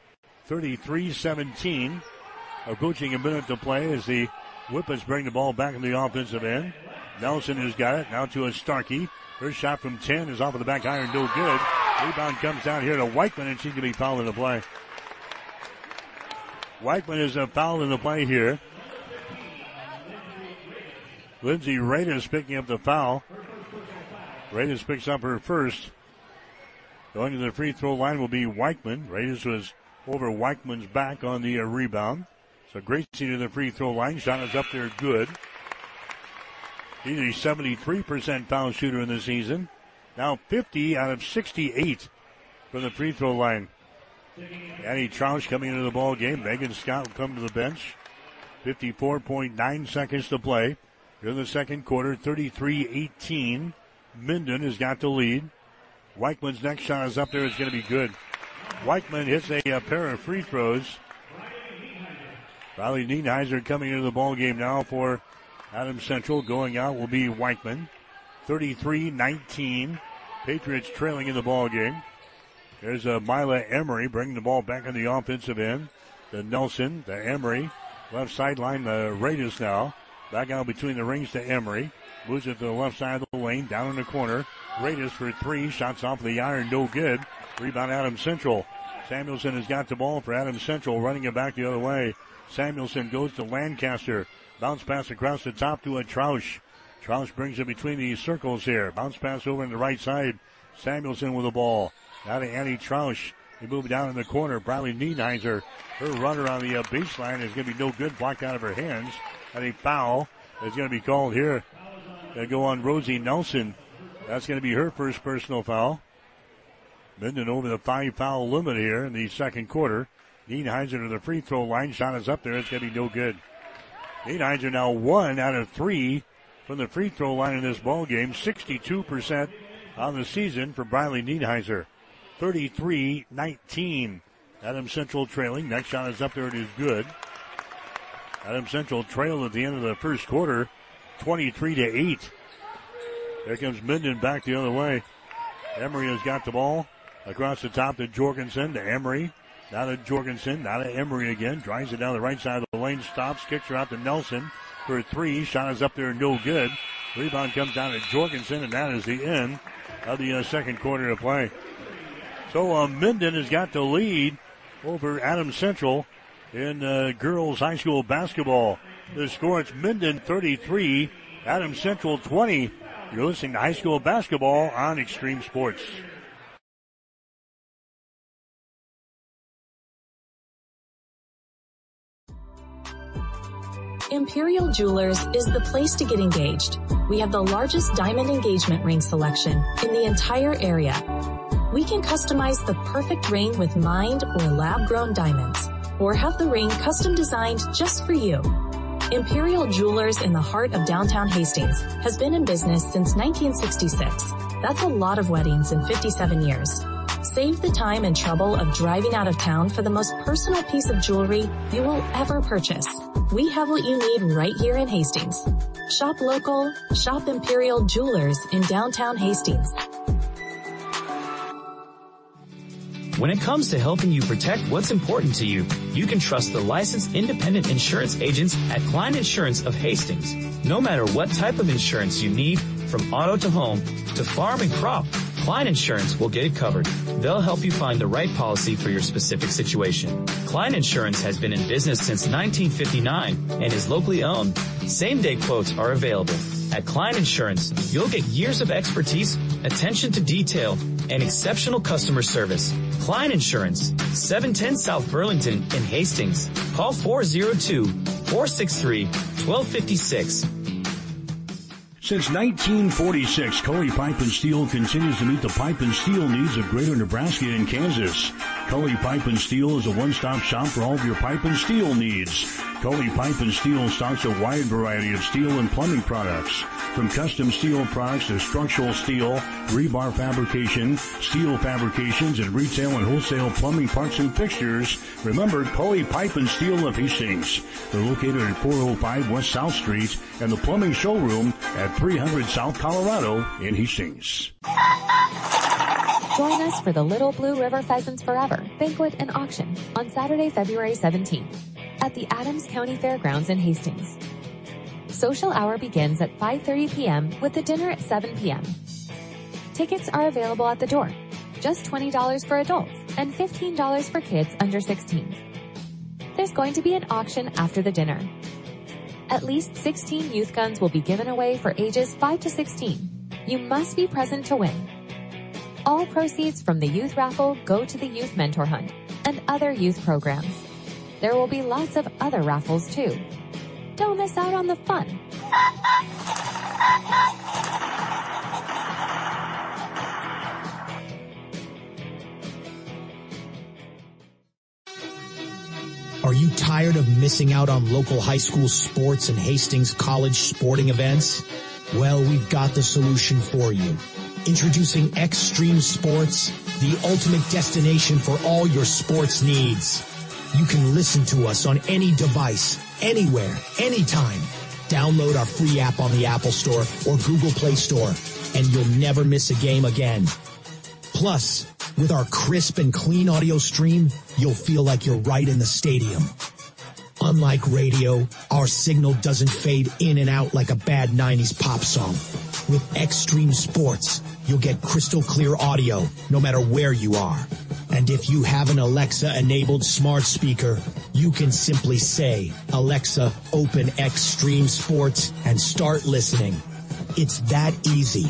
33-17. Approaching a minute to play as the Whippets bring the ball back in the offensive end. Nelson has got it. Now to a Starkey. Her shot from 10 is off of the back iron. No good. Rebound comes down here to Weichman and she can be fouled in the play. Weichman is a foul in the play here. Lindsay Raiders picking up the foul. Raiders picks up her first. Going to the free throw line will be Weichman. Raiders was over Weichman's back on the uh, rebound. So Gracie to the free throw line. Shot is up there good. He's a 73% foul shooter in the season. Now 50 out of 68 from the free throw line. Annie Troush coming into the ball game. Megan Scott will come to the bench. 54.9 seconds to play. In the second quarter, 33-18. Minden has got the lead. Weichman's next shot is up there. It's going to be good. Weichman hits a, a pair of free throws. Riley Nienheiser coming into the ball game now for Adams Central. Going out will be Weichman. 33-19. Patriots trailing in the ball game. There's a uh, Mila Emery bringing the ball back on the offensive end. The Nelson, the Emery, left sideline, the Raiders now. Back out between the rings to Emery. Moves it to the left side of the lane, down in the corner. Raiders for three. Shots off the iron, no good. Rebound Adams Central. Samuelson has got the ball for Adams Central, running it back the other way. Samuelson goes to Lancaster. Bounce pass across the top to a Troush. Troush brings it between these circles here. Bounce pass over in the right side. Samuelson with the ball. Now to Annie Trausch. They move down in the corner. Bradley Nienheiser, her, runner on the uh, baseline is going to be no good. Blocked out of her hands. And a foul is going to be called here. Going to go on Rosie Nelson. That's going to be her first personal foul. Minden over the five foul limit here in the second quarter. Nienheiser to the free throw line. Shot is up there. It's going to be no good. Nienheiser now one out of three from the free throw line in this ball game. 62% on the season for Bradley Nienheiser. 33 19. Adam Central trailing. Next shot is up there. It is good. Adam Central trailed at the end of the first quarter, 23 to 8. There comes Minden back the other way. Emery has got the ball across the top to Jorgensen, to Emery. Now to Jorgensen, now to Emery again. Drives it down the right side of the lane, stops, kicks her out to Nelson for a three. Shot is up there, no good. Rebound comes down to Jorgensen, and that is the end of the uh, second quarter of play. So uh, Minden has got the lead over Adams Central in uh, girls high school basketball. The score is Minden 33, Adams Central 20. You're listening to high school basketball on Extreme Sports. Imperial Jewelers is the place to get engaged. We have the largest diamond engagement ring selection in the entire area. We can customize the perfect ring with mined or lab grown diamonds, or have the ring custom designed just for you. Imperial Jewelers in the heart of downtown Hastings has been in business since 1966. That's a lot of weddings in 57 years. Save the time and trouble of driving out of town for the most personal piece of jewelry you will ever purchase. We have what you need right here in Hastings. Shop local, shop Imperial Jewelers in downtown Hastings. When it comes to helping you protect what's important to you, you can trust the licensed independent insurance agents at Klein Insurance of Hastings. No matter what type of insurance you need, from auto to home to farm and crop, Klein Insurance will get it covered. They'll help you find the right policy for your specific situation. Klein Insurance has been in business since 1959 and is locally owned. Same day quotes are available. At Klein Insurance, you'll get years of expertise, attention to detail, and exceptional customer service. Klein Insurance, 710 South Burlington in Hastings. Call 402-463-1256 since 1946, Kully Pipe and Steel continues to meet the pipe and steel needs of greater Nebraska and Kansas. Kully Pipe and Steel is a one-stop shop for all of your pipe and steel needs. Kully Pipe and Steel stocks a wide variety of steel and plumbing products. From custom steel products to structural steel, rebar fabrication, steel fabrications, and retail and wholesale plumbing parts and fixtures, remember Kully Pipe and Steel of Hastings. They're located at 405 West South Street and the plumbing showroom at 300 South Colorado in Hastings. Join us for the Little Blue River Pheasants Forever banquet and auction on Saturday, February 17th at the Adams County Fairgrounds in Hastings. Social hour begins at 5.30 p.m. with the dinner at 7 p.m. Tickets are available at the door. Just $20 for adults and $15 for kids under 16. There's going to be an auction after the dinner. At least 16 youth guns will be given away for ages 5 to 16. You must be present to win. All proceeds from the youth raffle go to the youth mentor hunt and other youth programs. There will be lots of other raffles too. Don't miss out on the fun. Are you tired of missing out on local high school sports and Hastings College sporting events? Well, we've got the solution for you. Introducing Extreme Sports, the ultimate destination for all your sports needs. You can listen to us on any device, anywhere, anytime. Download our free app on the Apple Store or Google Play Store, and you'll never miss a game again. Plus, with our crisp and clean audio stream, you'll feel like you're right in the stadium. Unlike radio, our signal doesn't fade in and out like a bad 90s pop song. With Extreme Sports, you'll get crystal clear audio no matter where you are. And if you have an Alexa enabled smart speaker, you can simply say, Alexa, open Extreme Sports and start listening. It's that easy.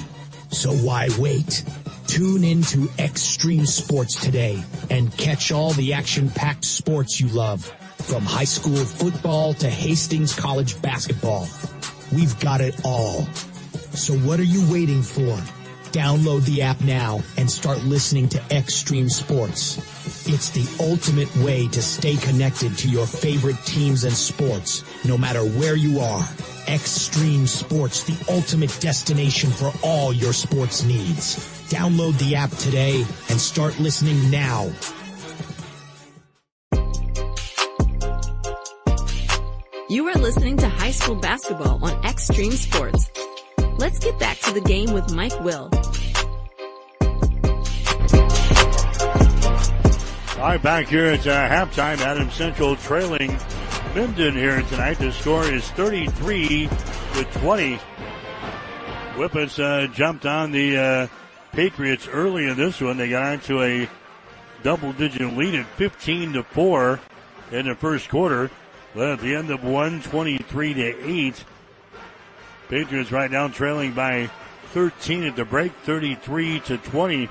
So why wait? Tune in to Extreme Sports today and catch all the action-packed sports you love. From high school football to Hastings College basketball. We've got it all. So what are you waiting for? Download the app now and start listening to Extreme Sports. It's the ultimate way to stay connected to your favorite teams and sports, no matter where you are. Extreme Sports, the ultimate destination for all your sports needs. Download the app today and start listening now. You are listening to high school basketball on Extreme Sports. Let's get back to the game with Mike Will. All right, back here at uh, halftime, Adam Central trailing Minden here tonight. The score is 33 to 20. Whippets uh, jumped on the uh, Patriots early in this one. They got onto a double-digit lead at 15 to 4 in the first quarter. But at the end of one, 23 to 8. Patriots right now trailing by 13 at the break, 33 to 20.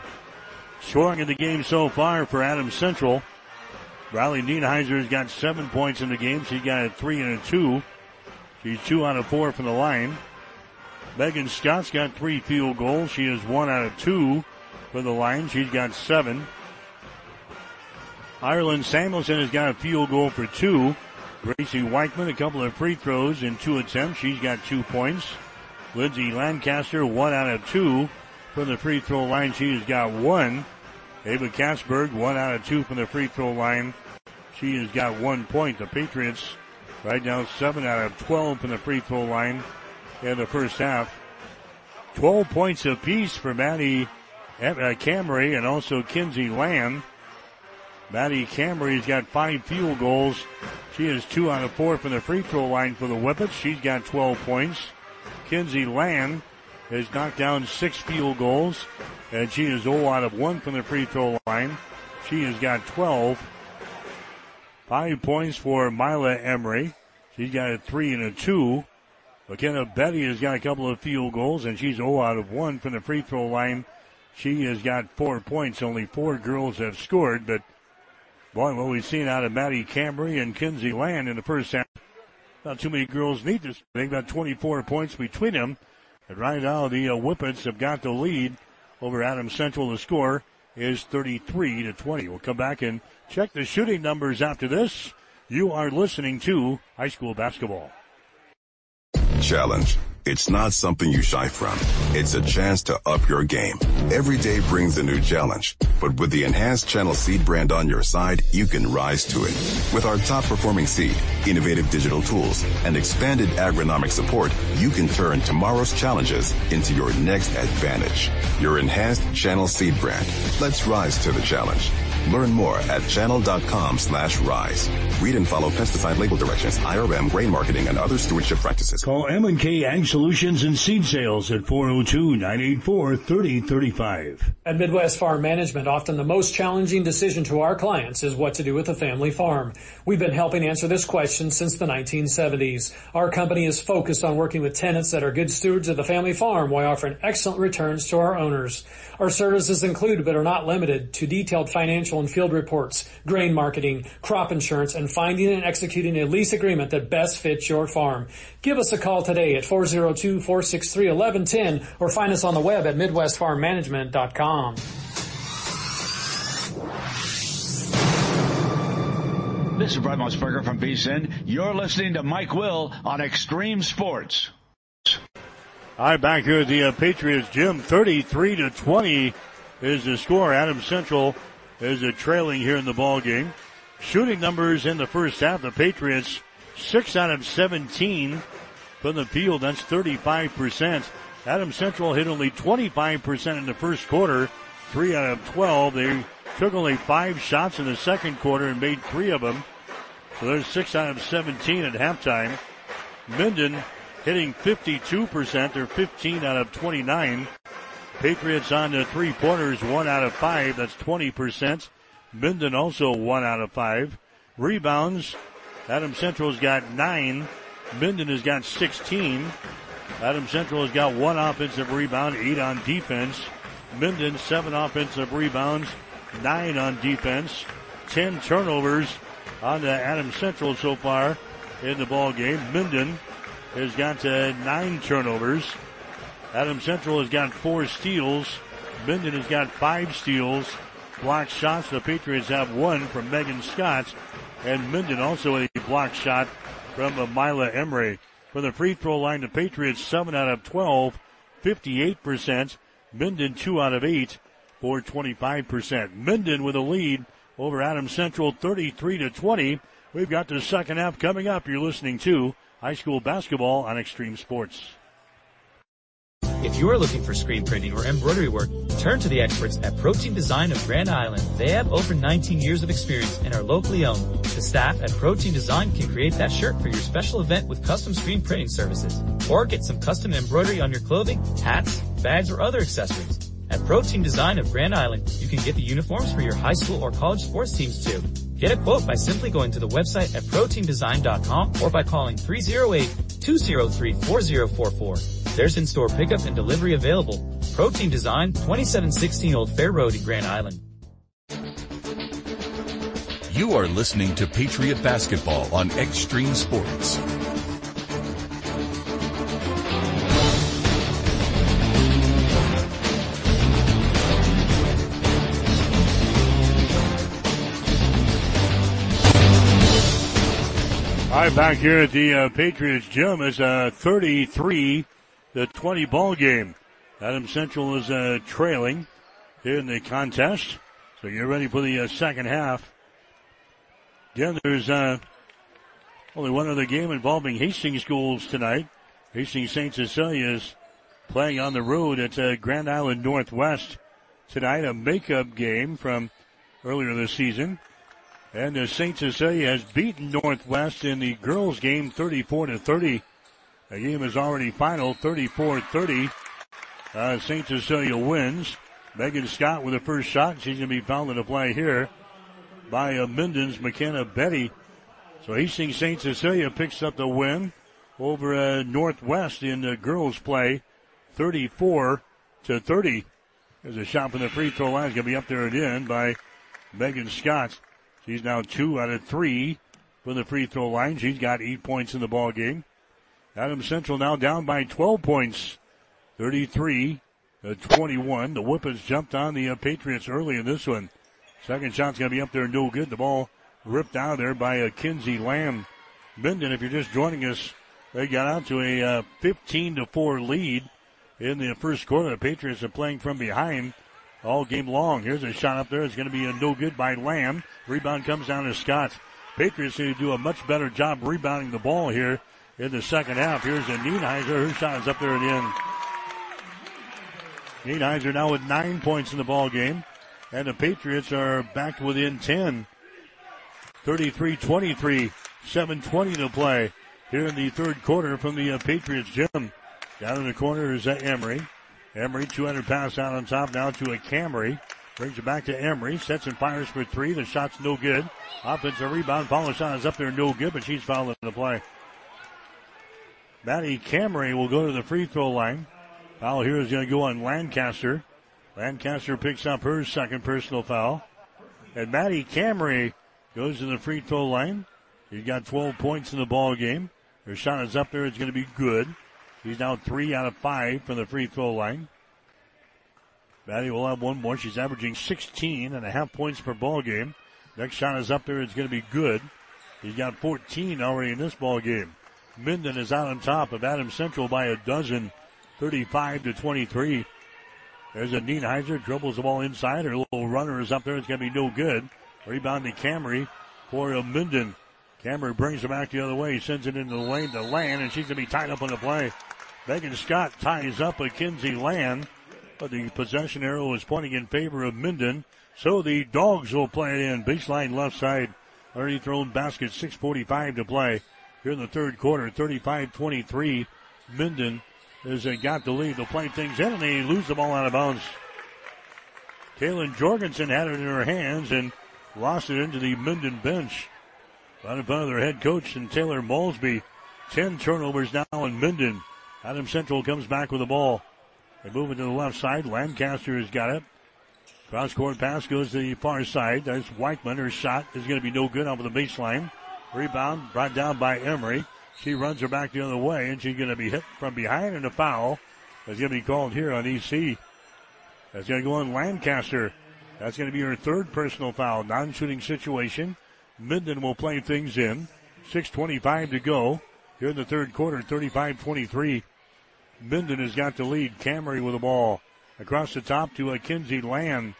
Scoring in the game so far for Adams Central. Riley Nienheiser's got seven points in the game. She's got a three and a two. She's two out of four from the line. Megan Scott's got three field goals. She is one out of two for the line. She's got seven. Ireland Samuelson has got a field goal for two. Gracie Weichman, a couple of free throws in two attempts. She's got two points. Lindsay Lancaster, one out of two from the free throw line. She has got one. Ava Katzberg, one out of two from the free throw line. She has got one point. The Patriots right now seven out of 12 from the free throw line in the first half. 12 points apiece for Maddie uh, Camry and also Kinsey Land. Maddie Camry's got five field goals. She is two out of four from the free throw line for the Whippets. She's got 12 points. Kinsey Land has knocked down six field goals, and she is 0 out of 1 from the free throw line. She has got 12. Five points for Mila Emery. She's got a 3 and a 2. McKenna Betty has got a couple of field goals, and she's 0 out of 1 from the free throw line. She has got four points. Only four girls have scored, but boy, what we've seen out of Maddie Camry and Kinsey Land in the first half, not too many girls need this. They've got 24 points between them. And right now, the uh, Whippets have got the lead over Adams Central. The score is 33 to 20. We'll come back and check the shooting numbers after this. You are listening to high school basketball. Challenge. It's not something you shy from. It's a chance to up your game. Every day brings a new challenge. But with the enhanced Channel Seed brand on your side, you can rise to it. With our top performing seed, innovative digital tools, and expanded agronomic support, you can turn tomorrow's challenges into your next advantage. Your enhanced Channel Seed brand. Let's rise to the challenge. Learn more at channel.com slash rise. Read and follow pesticide label directions, IRM, grain marketing, and other stewardship practices. Call M&K Ag Solutions and Seed Sales at 402-984-3035. At Midwest Farm Management, often the most challenging decision to our clients is what to do with a family farm. We've been helping answer this question since the 1970s. Our company is focused on working with tenants that are good stewards of the family farm while offering excellent returns to our owners. Our services include, but are not limited to detailed financial and field reports, grain marketing, crop insurance, and finding and executing a lease agreement that best fits your farm. Give us a call today at 402-463-1110 or find us on the web at midwestfarmmanagement.com. This is Brent Musburger from VSIN. You're listening to Mike Will on Extreme Sports. All right, back here at the uh, Patriots gym, 33 to 20 is the score. Adams Central is a trailing here in the ball game. Shooting numbers in the first half, the Patriots six out of 17 from the field. That's 35%. Adam Central hit only 25% in the first quarter, three out of 12. They took only five shots in the second quarter and made three of them. So there's six out of 17 at halftime. Minden hitting 52%. They're 15 out of 29. Patriots on the three pointers, one out of five. That's 20%. Minden also one out of five. Rebounds, Adam Central's got nine. Minden has got 16. Adam Central has got one offensive rebound, eight on defense. Minden, seven offensive rebounds, nine on defense. Ten turnovers on the Adam Central so far in the ball game. Minden has got uh, nine turnovers. Adam Central has got four steals. Minden has got five steals. Block shots. The Patriots have one from Megan Scott. And Minden also a block shot from Mila Emery. For the free throw line, the Patriots 7 out of 12, 58%. Minden 2 out of 8 for 25%. Minden with a lead over Adam Central 33 to 20. We've got the second half coming up. You're listening to high school basketball on Extreme Sports. If you are looking for screen printing or embroidery work, turn to the experts at Protein Design of Grand Island. They have over 19 years of experience and are locally owned. The staff at Protein Design can create that shirt for your special event with custom screen printing services. Or get some custom embroidery on your clothing, hats, bags, or other accessories. At Protein Design of Grand Island, you can get the uniforms for your high school or college sports teams too. Get a quote by simply going to the website at proteindesign.com or by calling 308-203-4044. There's in-store pickup and delivery available. Protein Design, 2716 Old Fair Road in Grand Island. You are listening to Patriot Basketball on Extreme Sports. All right, back here at the uh, Patriots gym is a 33 to 20 ball game. Adam Central is uh, trailing here in the contest. So you're ready for the uh, second half. Again, there's uh, only one other game involving Hastings schools tonight. Hastings St. Cecilia is playing on the road at uh, Grand Island Northwest tonight, a makeup game from earlier this season. And the St. Cecilia has beaten Northwest in the girls game 34 to 30. The game is already final 34-30. Uh, St. Cecilia wins. Megan Scott with the first shot. She's going to be fouled in the play here by uh, Minden's McKenna Betty. So Hastings St. Cecilia picks up the win over uh, Northwest in the girls play 34 to 30. There's a shot from the free throw line. It's going to be up there again by Megan Scott. She's now two out of three from the free throw line. She's got eight points in the ball game. Adam Central now down by 12 points, 33 to 21. The Whippets jumped on the uh, Patriots early in this one. Second shot's going to be up there, and no good. The ball ripped out of there by uh, Kinsey Land. Minden, if you're just joining us, they got out to a uh, 15 to 4 lead in the first quarter. The Patriots are playing from behind all game long. Here's a shot up there. It's going to be a no good by Land. Rebound comes down to Scott. Patriots need to do a much better job rebounding the ball here in the second half. Here's a Nienheiser. Her shot is up there at the end. Nienheiser now with nine points in the ball game. And the Patriots are back within 10. 33-23. 7.20 to play here in the third quarter from the uh, Patriots gym. Down in the corner is uh, Emery. Emery, 200 pass out on top now to a Camry. Brings it back to Emery. Sets and fires for three. The shot's no good. Offensive rebound. Follow shot is up there, no good, but she's fouling the play. Maddie Camry will go to the free throw line. Foul here is going to go on Lancaster. Lancaster picks up her second personal foul. And Maddie Camry goes to the free throw line. He's got 12 points in the ball game. Her shot is up there. It's going to be good. He's now three out of five from the free throw line. Maddie will have one more. She's averaging 16 and a half points per ball game. Next shot is up there. It's going to be good. He's got 14 already in this ball game. Minden is out on top of Adam Central by a dozen, 35 to 23. There's a Nienheiser, dribbles the ball inside. Her little runner is up there. It's going to be no good. Rebound to Camry for a Minden. Camry brings it back the other way. Sends it into the lane to Land, and she's going to be tied up on the play. Megan Scott ties up a Kinsey Land, but the possession arrow is pointing in favor of Minden. So the Dogs will play it in. Baseline left side. Already thrown basket. 6.45 to play here in the third quarter. 35-23. Minden has got the lead. They'll play things in and they lose the ball out of bounds. Kaylin Jorgensen had it in her hands and lost it into the Minden bench. Right in front of their head coach and Taylor Maltby. 10 turnovers now in Minden. Adam Central comes back with the ball. They move it to the left side. Lancaster has got it. Cross court pass goes to the far side. That's Weichman. Her shot is going to be no good off of the baseline. Rebound brought down by Emery. She runs her back the other way, and she's going to be hit from behind and a foul That's going to be called here on EC. That's going to go on Lancaster. That's going to be her third personal foul. Non-shooting situation. Minden will play things in. 6.25 to go here in the third quarter. 35-23. Minden has got the lead. Camry with the ball. Across the top to a Kinsey Land.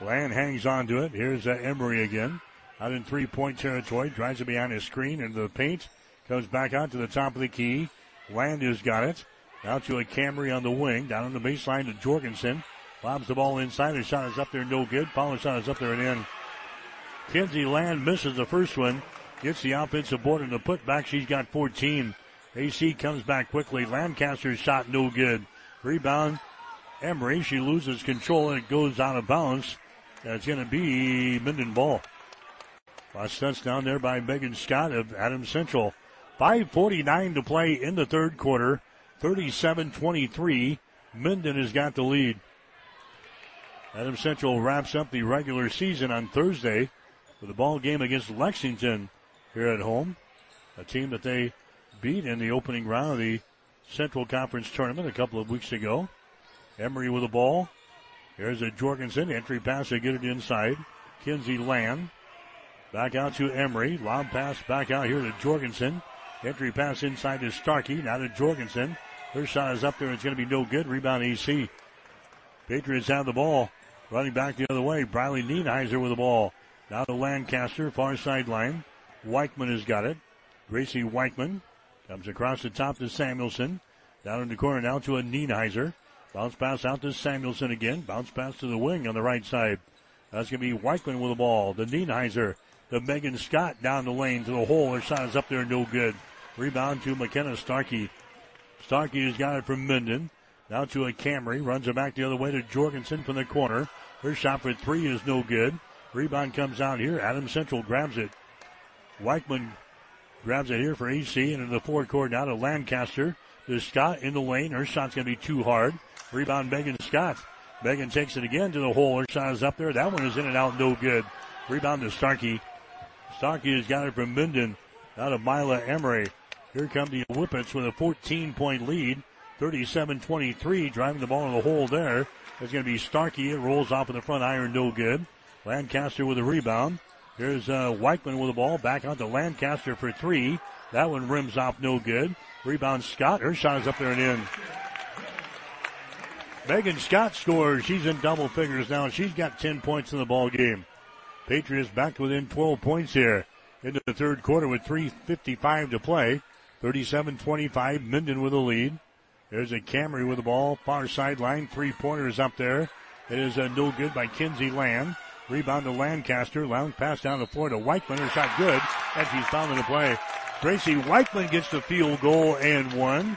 Land hangs on to it. Here's uh, Emery again. Out in three-point territory. Drives it behind his screen into the paint. Comes back out to the top of the key. Land has got it. Now to a Camry on the wing. Down on the baseline to Jorgensen. Lobs the ball inside. His shot is up there, no good. Follow shot is up there and in. Kinsey Land misses the first one. Gets the offensive board and the putback. She's got 14. AC comes back quickly. Lancaster's shot no good. Rebound. Emery. She loses control and it goes out of bounds. That's going to be Minden ball. Last touchdown there by Megan Scott of Adams Central. 5.49 to play in the third quarter. 37 23. Minden has got the lead. Adams Central wraps up the regular season on Thursday with a ball game against Lexington here at home. A team that they beat in the opening round of the Central Conference tournament a couple of weeks ago. Emery with the ball. Here's a Jorgensen entry pass to get it inside. Kinsey Land. Back out to Emery. Lob pass back out here to Jorgensen. Entry pass inside to Starkey. Now to Jorgensen. Her shot is up there. It's going to be no good. Rebound EC. Patriots have the ball. Running back the other way. Briley Nienheiser with the ball. Now to Lancaster, far sideline. Weichman has got it. Gracie Weichman comes across the top to Samuelson. Down in the corner now to a Nienheiser. Bounce pass out to Samuelson again. Bounce pass to the wing on the right side. That's going to be Weichman with the ball. The Nienheiser. The Megan Scott down the lane to the hole. Her shot is up there, no good. Rebound to McKenna Starkey. Starkey has got it from Minden. Now to a Camry. Runs it back the other way to Jorgensen from the corner. Her shot for three is no good. Rebound comes out here. Adam Central grabs it. Weichman grabs it here for AC and in the fourth court now to Lancaster. To Scott in the lane. Her shot's going to be too hard. Rebound Megan Scott. Megan takes it again to the hole. Her shot is up there. That one is in and out. No good. Rebound to Starkey. Starkey has got it from Minden. out of Mila Emery. Here come the Whippets with a 14 point lead. 37 23. Driving the ball in the hole there. It's going to be Starkey. It rolls off in the front iron, no good. Lancaster with a rebound. Here's uh, Weichman with the ball. Back out to Lancaster for three. That one rims off, no good. Rebound Scott. Her shot is up there and in. Megan Scott scores. She's in double figures now. She's got 10 points in the ball game. Patriots back within 12 points here into the third quarter with 3.55 to play. 37-25, Minden with the lead. There's a Camry with the ball, far sideline, three pointers up there. It is a no good by Kinsey Land. Rebound to Lancaster. Lounge pass down the floor to Weichman. Her shot good, and she's fouled in the play. Gracie Weichman gets the field goal and one.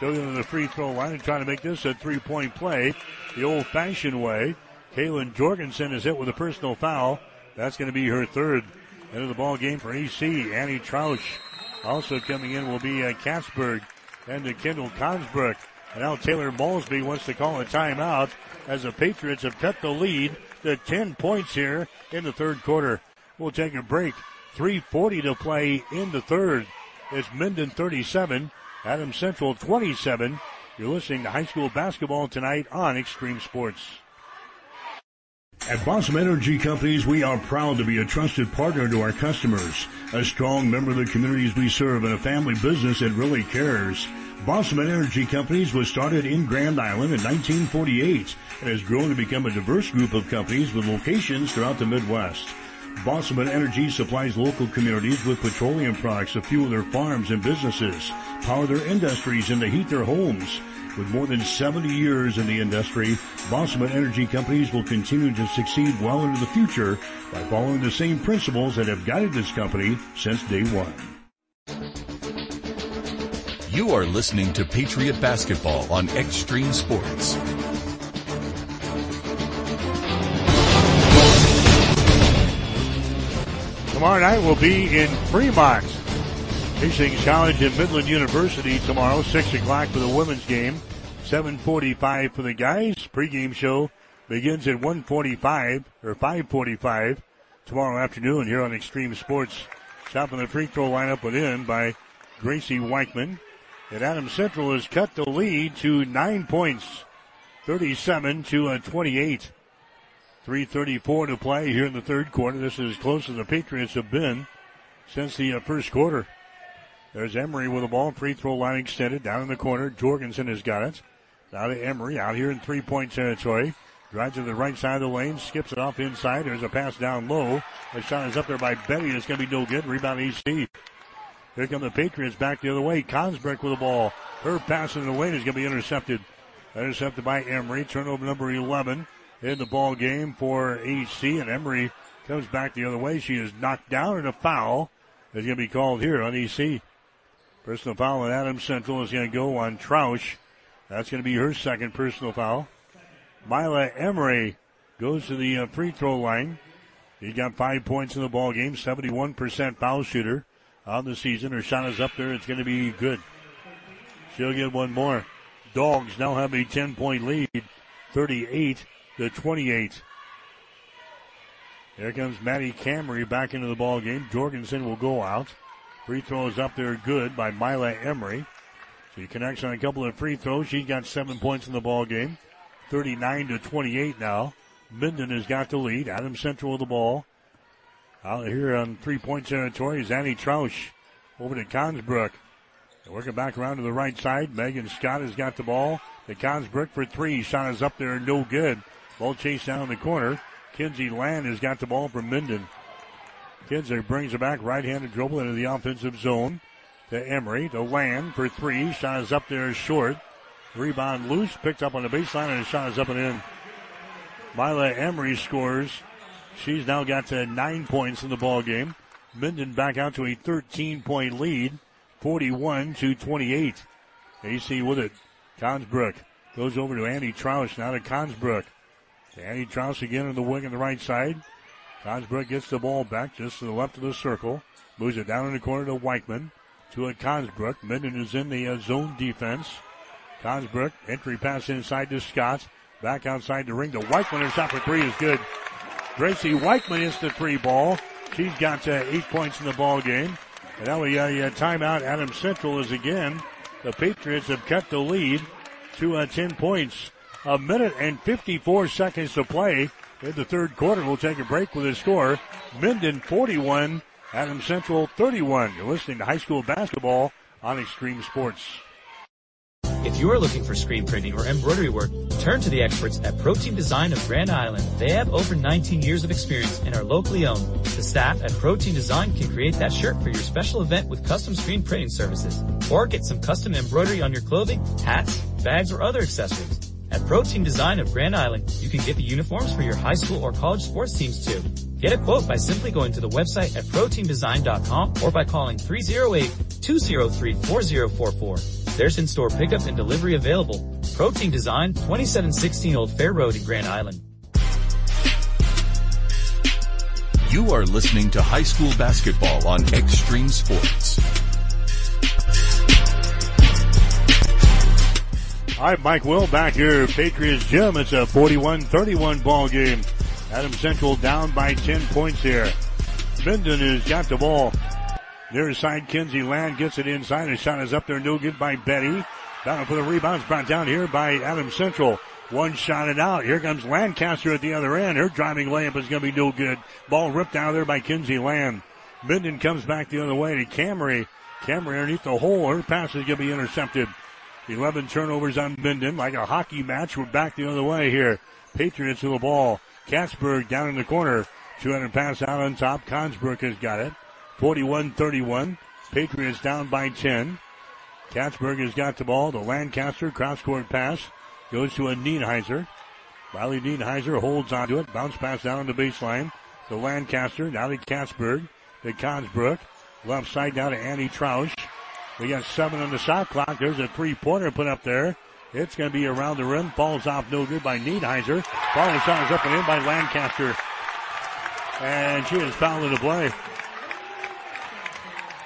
Going to the free throw line and trying to make this a three point play the old fashioned way. Kaylin Jorgensen is hit with a personal foul. That's going to be her third. Of the ball game for EC. Annie Troush. Also coming in will be uh, Katzberg and to Kendall Consbrook. And now Taylor Maltby wants to call a timeout as the Patriots have cut the lead to 10 points here in the third quarter. We'll take a break. 3.40 to play in the third. It's Minden 37, Adams Central 27. You're listening to high school basketball tonight on Extreme Sports. At Bossum Energy Companies, we are proud to be a trusted partner to our customers, a strong member of the communities we serve, and a family business that really cares. Bosselman Energy Companies was started in Grand Island in 1948 and has grown to become a diverse group of companies with locations throughout the Midwest. Bosselman Energy supplies local communities with petroleum products to fuel their farms and businesses, power their industries, and to heat their homes. With more than 70 years in the industry, Bosselman Energy Companies will continue to succeed well into the future by following the same principles that have guided this company since day one. You are listening to Patriot Basketball on Extreme Sports. Tomorrow night we'll be in Fremont. Hastings College and Midland University tomorrow, 6 o'clock for the women's game, 7.45 for the guys. Pre-game show begins at 1.45 or 5.45 tomorrow afternoon here on Extreme Sports. Stopping the free throw lineup within by Gracie Weichman. And Adams Central has cut the lead to nine points, 37 to uh, 28. 3.34 to play here in the third quarter. This is as close as the Patriots have been since the uh, first quarter. There's Emery with the ball, free throw line extended down in the corner. Jorgensen has got it. Now to Emery out here in three point territory. Drives to the right side of the lane, skips it off inside. There's a pass down low. The shot is up there by Betty. It's going to be no good. Rebound EC. Here come the Patriots back the other way. Consbrick with the ball. Her pass in the lane is going to be intercepted. Intercepted by Emery. Turnover number 11 in the ball game for EC. And Emery comes back the other way. She is knocked down and a foul is going to be called here on EC. Personal foul on Adams Central is going to go on Troush. That's going to be her second personal foul. Mila Emery goes to the uh, free throw line. He got five points in the ball game, 71% foul shooter on the season. Her shot is up there. It's going to be good. She'll get one more. Dogs now have a 10 point lead, 38 to 28. Here comes Maddie Camry back into the ball game. Jorgensen will go out. Free throws up there good by Mila Emery. She connects on a couple of free throws. She's got seven points in the ball game. 39 to 28 now. Minden has got the lead. Adam Central with the ball. Out here on three point territory is Annie Troush over to Consbrook. Working back around to the right side. Megan Scott has got the ball. The Consbrook for three. Shot is up there, no good. Ball chased down the corner. Kinsey Land has got the ball from Minden. Kinsey brings it back, right-handed dribble into the offensive zone to Emery to Land for three. Shot is up there short. Rebound loose, picked up on the baseline, and the shot is up and in. Mila Emery scores. She's now got to nine points in the ball game. Minden back out to a 13 point lead, 41 to 28. AC with it. Consbrook goes over to Andy Troush, now to Consbrook. Andy Troush again in the wing on the right side. Consbrook gets the ball back just to the left of the circle. Moves it down in the corner to Weichman. To a Consbrook. Minden is in the uh, zone defense. Consbrook, entry pass inside to Scott. Back outside the ring to Weichman. Her shot for three is good. Gracie Weichman is the three ball. She's got uh, eight points in the ball game. And now we uh, a timeout. Adam Central is again. The Patriots have cut the lead to uh, 10 points. A minute and 54 seconds to play in the third quarter. We'll take a break with a score. Minden 41, Adam Central 31. You're listening to high school basketball on Extreme Sports. If you are looking for screen printing or embroidery work, turn to the experts at Protein Design of Grand Island. They have over 19 years of experience and are locally owned. The staff at Protein Design can create that shirt for your special event with custom screen printing services. Or get some custom embroidery on your clothing, hats, bags, or other accessories. At Protein Design of Grand Island, you can get the uniforms for your high school or college sports teams too. Get a quote by simply going to the website at proteindesign.com or by calling 308-203-4044. There's in-store pickup and delivery available. Protein Design, 2716 Old Fair Road in Grand Island. You are listening to high school basketball on Extreme Sports. Right, Mike Will back here, Patriots Gym. It's a 41-31 ball game. Adam Central down by 10 points here. Minden has got the ball. Near side, Kinsey Land gets it inside. A shot is up there, no good by Betty. Battle for the rebounds brought down here by Adam Central. One shot it out. Here comes Lancaster at the other end. Her driving layup is going to be no good. Ball ripped out of there by Kinsey Land. Minden comes back the other way to Camry. Camry underneath the hole. Her pass is going to be intercepted. 11 turnovers on Minden, like a hockey match. We're back the other way here. Patriots with the ball. Katzberg down in the corner. 200 pass out on top. Consbrook has got it. 41-31. Patriots down by 10. Katzberg has got the ball. The Lancaster cross-court pass goes to a Nienheiser. Riley Nienheiser holds onto it. Bounce pass down on the baseline. The Lancaster now to Katzberg. To Consbrook. Left side down to Annie Troush. We got seven on the shot clock. There's a three-pointer put up there. It's going to be around the rim. Falls off no good by Nienheiser. Falling shot is up and in by Lancaster. And she is fouled in the play.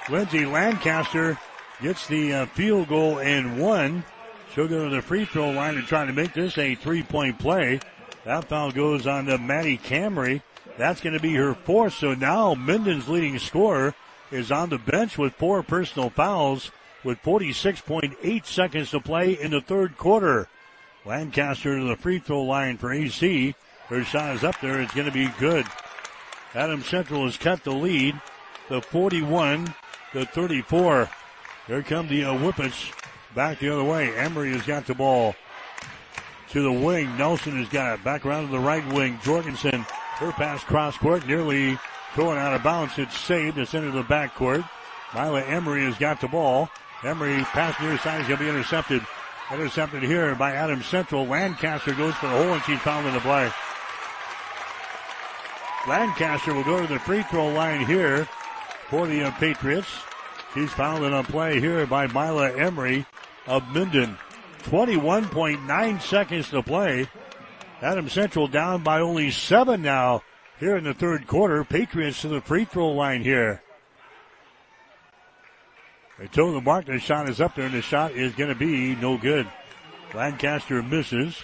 Lindsay Lancaster gets the uh, field goal and one. She'll go to the free throw line and try to make this a three-point play. That foul goes on to Maddie Camry. That's going to be her fourth. So now Minden's leading scorer is on the bench with four personal fouls. with 46.8 seconds to play in the third quarter. Lancaster to the free throw line for AC. Her shot is up there. It's going to be good. Adam Central has cut the lead The 41 to 34. Here come the uh, Whippets back the other way. Emery has got the ball to the wing. Nelson has got it back around to the right wing. Jorgensen, her pass cross court, nearly thrown out of bounds. It's saved. It's into the backcourt. Mila Emery has got the ball. Emery pass near side is going to be intercepted. Intercepted here by Adam Central. Lancaster goes for the hole and she's fouled in the play. Lancaster will go to the free throw line here for the uh, Patriots. She's fouled in a play here by Mila Emery of Minden. 21.9 seconds to play. Adam Central down by only seven now here in the third quarter. Patriots to the free throw line here. They told the mark the shot is up there and the shot is going to be no good. Lancaster misses.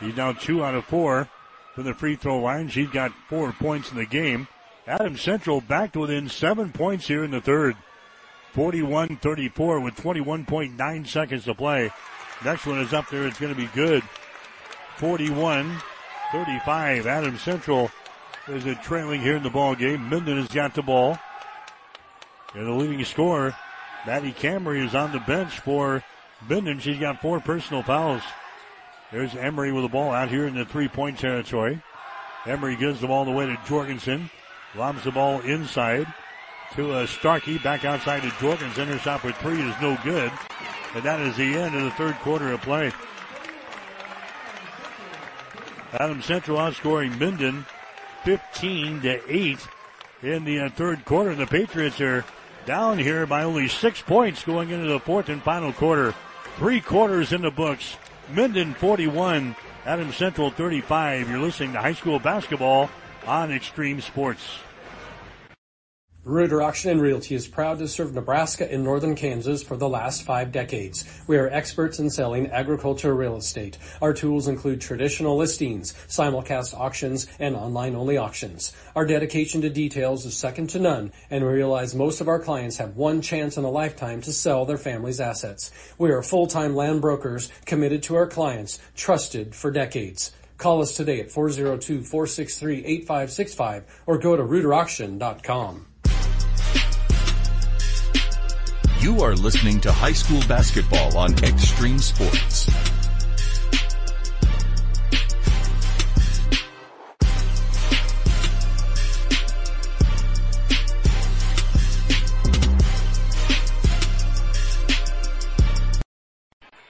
He's now two out of four from the free throw line. She's got four points in the game. Adam Central back to within seven points here in the third. 41-34 with 21.9 seconds to play. Next one is up there. It's going to be good. 41-35. Adam Central is a trailing here in the ball game. Minden has got the ball. And the leading scorer, Maddie Camry, is on the bench for Minden. She's got four personal fouls. There's Emery with the ball out here in the three-point territory. Emery gives the ball away to Jorgensen. Lobs the ball inside to uh, Starkey. Back outside to Jorgensen. Her shot for three is no good. And that is the end of the third quarter of play. Adam Central outscoring Minden 15 to 8 in the uh, third quarter. The Patriots are down here by only six points going into the fourth and final quarter. Three quarters in the books. Minden 41, Adam Central 35. You're listening to high school basketball on Extreme Sports. Reuter Auction and Realty is proud to serve Nebraska and northern Kansas for the last five decades. We are experts in selling agricultural real estate. Our tools include traditional listings, simulcast auctions, and online-only auctions. Our dedication to details is second to none, and we realize most of our clients have one chance in a lifetime to sell their family's assets. We are full-time land brokers committed to our clients, trusted for decades. Call us today at 402-463-8565 or go to reuterauction.com. You are listening to high school basketball on Extreme Sports.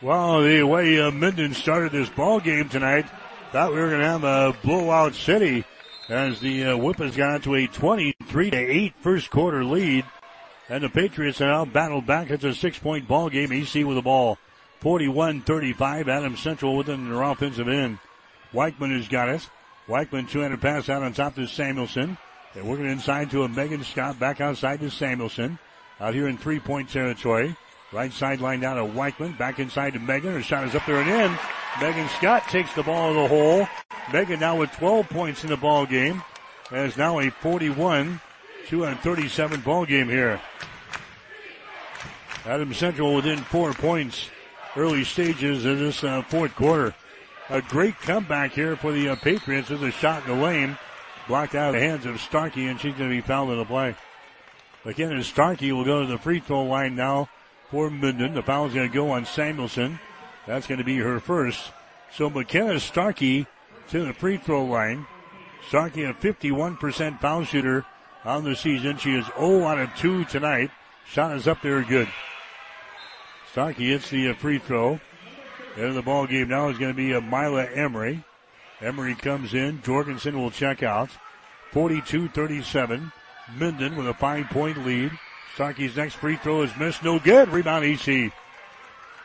Well, the way uh, Minden started this ball game tonight, thought we were going to have a blowout city as the uh, Whippets got to a 23 to 8 first quarter lead. And the Patriots are now battled back. It's a six point ball game. EC with the ball. 41-35. Adam Central within their offensive end. Weichman has got it. Weichman two-handed pass out on top to Samuelson. They're working inside to a Megan Scott. Back outside to Samuelson. Out here in three-point territory. Right sideline down to Weichman. Back inside to Megan. Her shot is up there and in. Megan Scott takes the ball to the hole. Megan now with 12 points in the ball game. It's now a 41 237 ball game here. Adam Central within four points early stages of this uh, fourth quarter. A great comeback here for the uh, Patriots with a shot in the lane. Blocked out of the hands of Starkey, and she's going to be fouled in the play. Again, Starkey will go to the free throw line now for Minden. The foul is going to go on Samuelson. That's going to be her first. So McKenna Starkey to the free throw line. Starkey, a 51% foul shooter on the season. She is 0 out of 2 tonight. Shot is up there good. Starkey hits the uh, free throw. And the ball game now is going to be a Mila Emery. Emery comes in. Jorgensen will check out. 42-37. Minden with a five point lead. Starkey's next free throw is missed. No good. Rebound EC.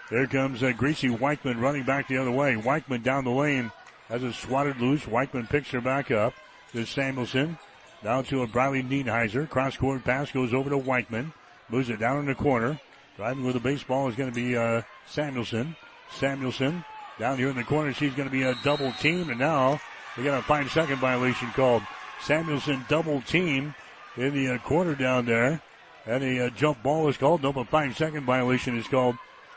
There comes uh, Gracie Weichman running back the other way. Weichman down the lane has it swatted loose. Weichman picks her back up. There's Samuelson. Down to a Briley Nienheiser. Cross court pass goes over to Weichman. Moves it down in the corner. Driving with the baseball is going to be uh, Samuelson. Samuelson down here in the corner. She's going to be a double team. And now we got a five second violation called. Samuelson double team in the uh, corner down there. And a uh, jump ball is called. No, but five second violation is called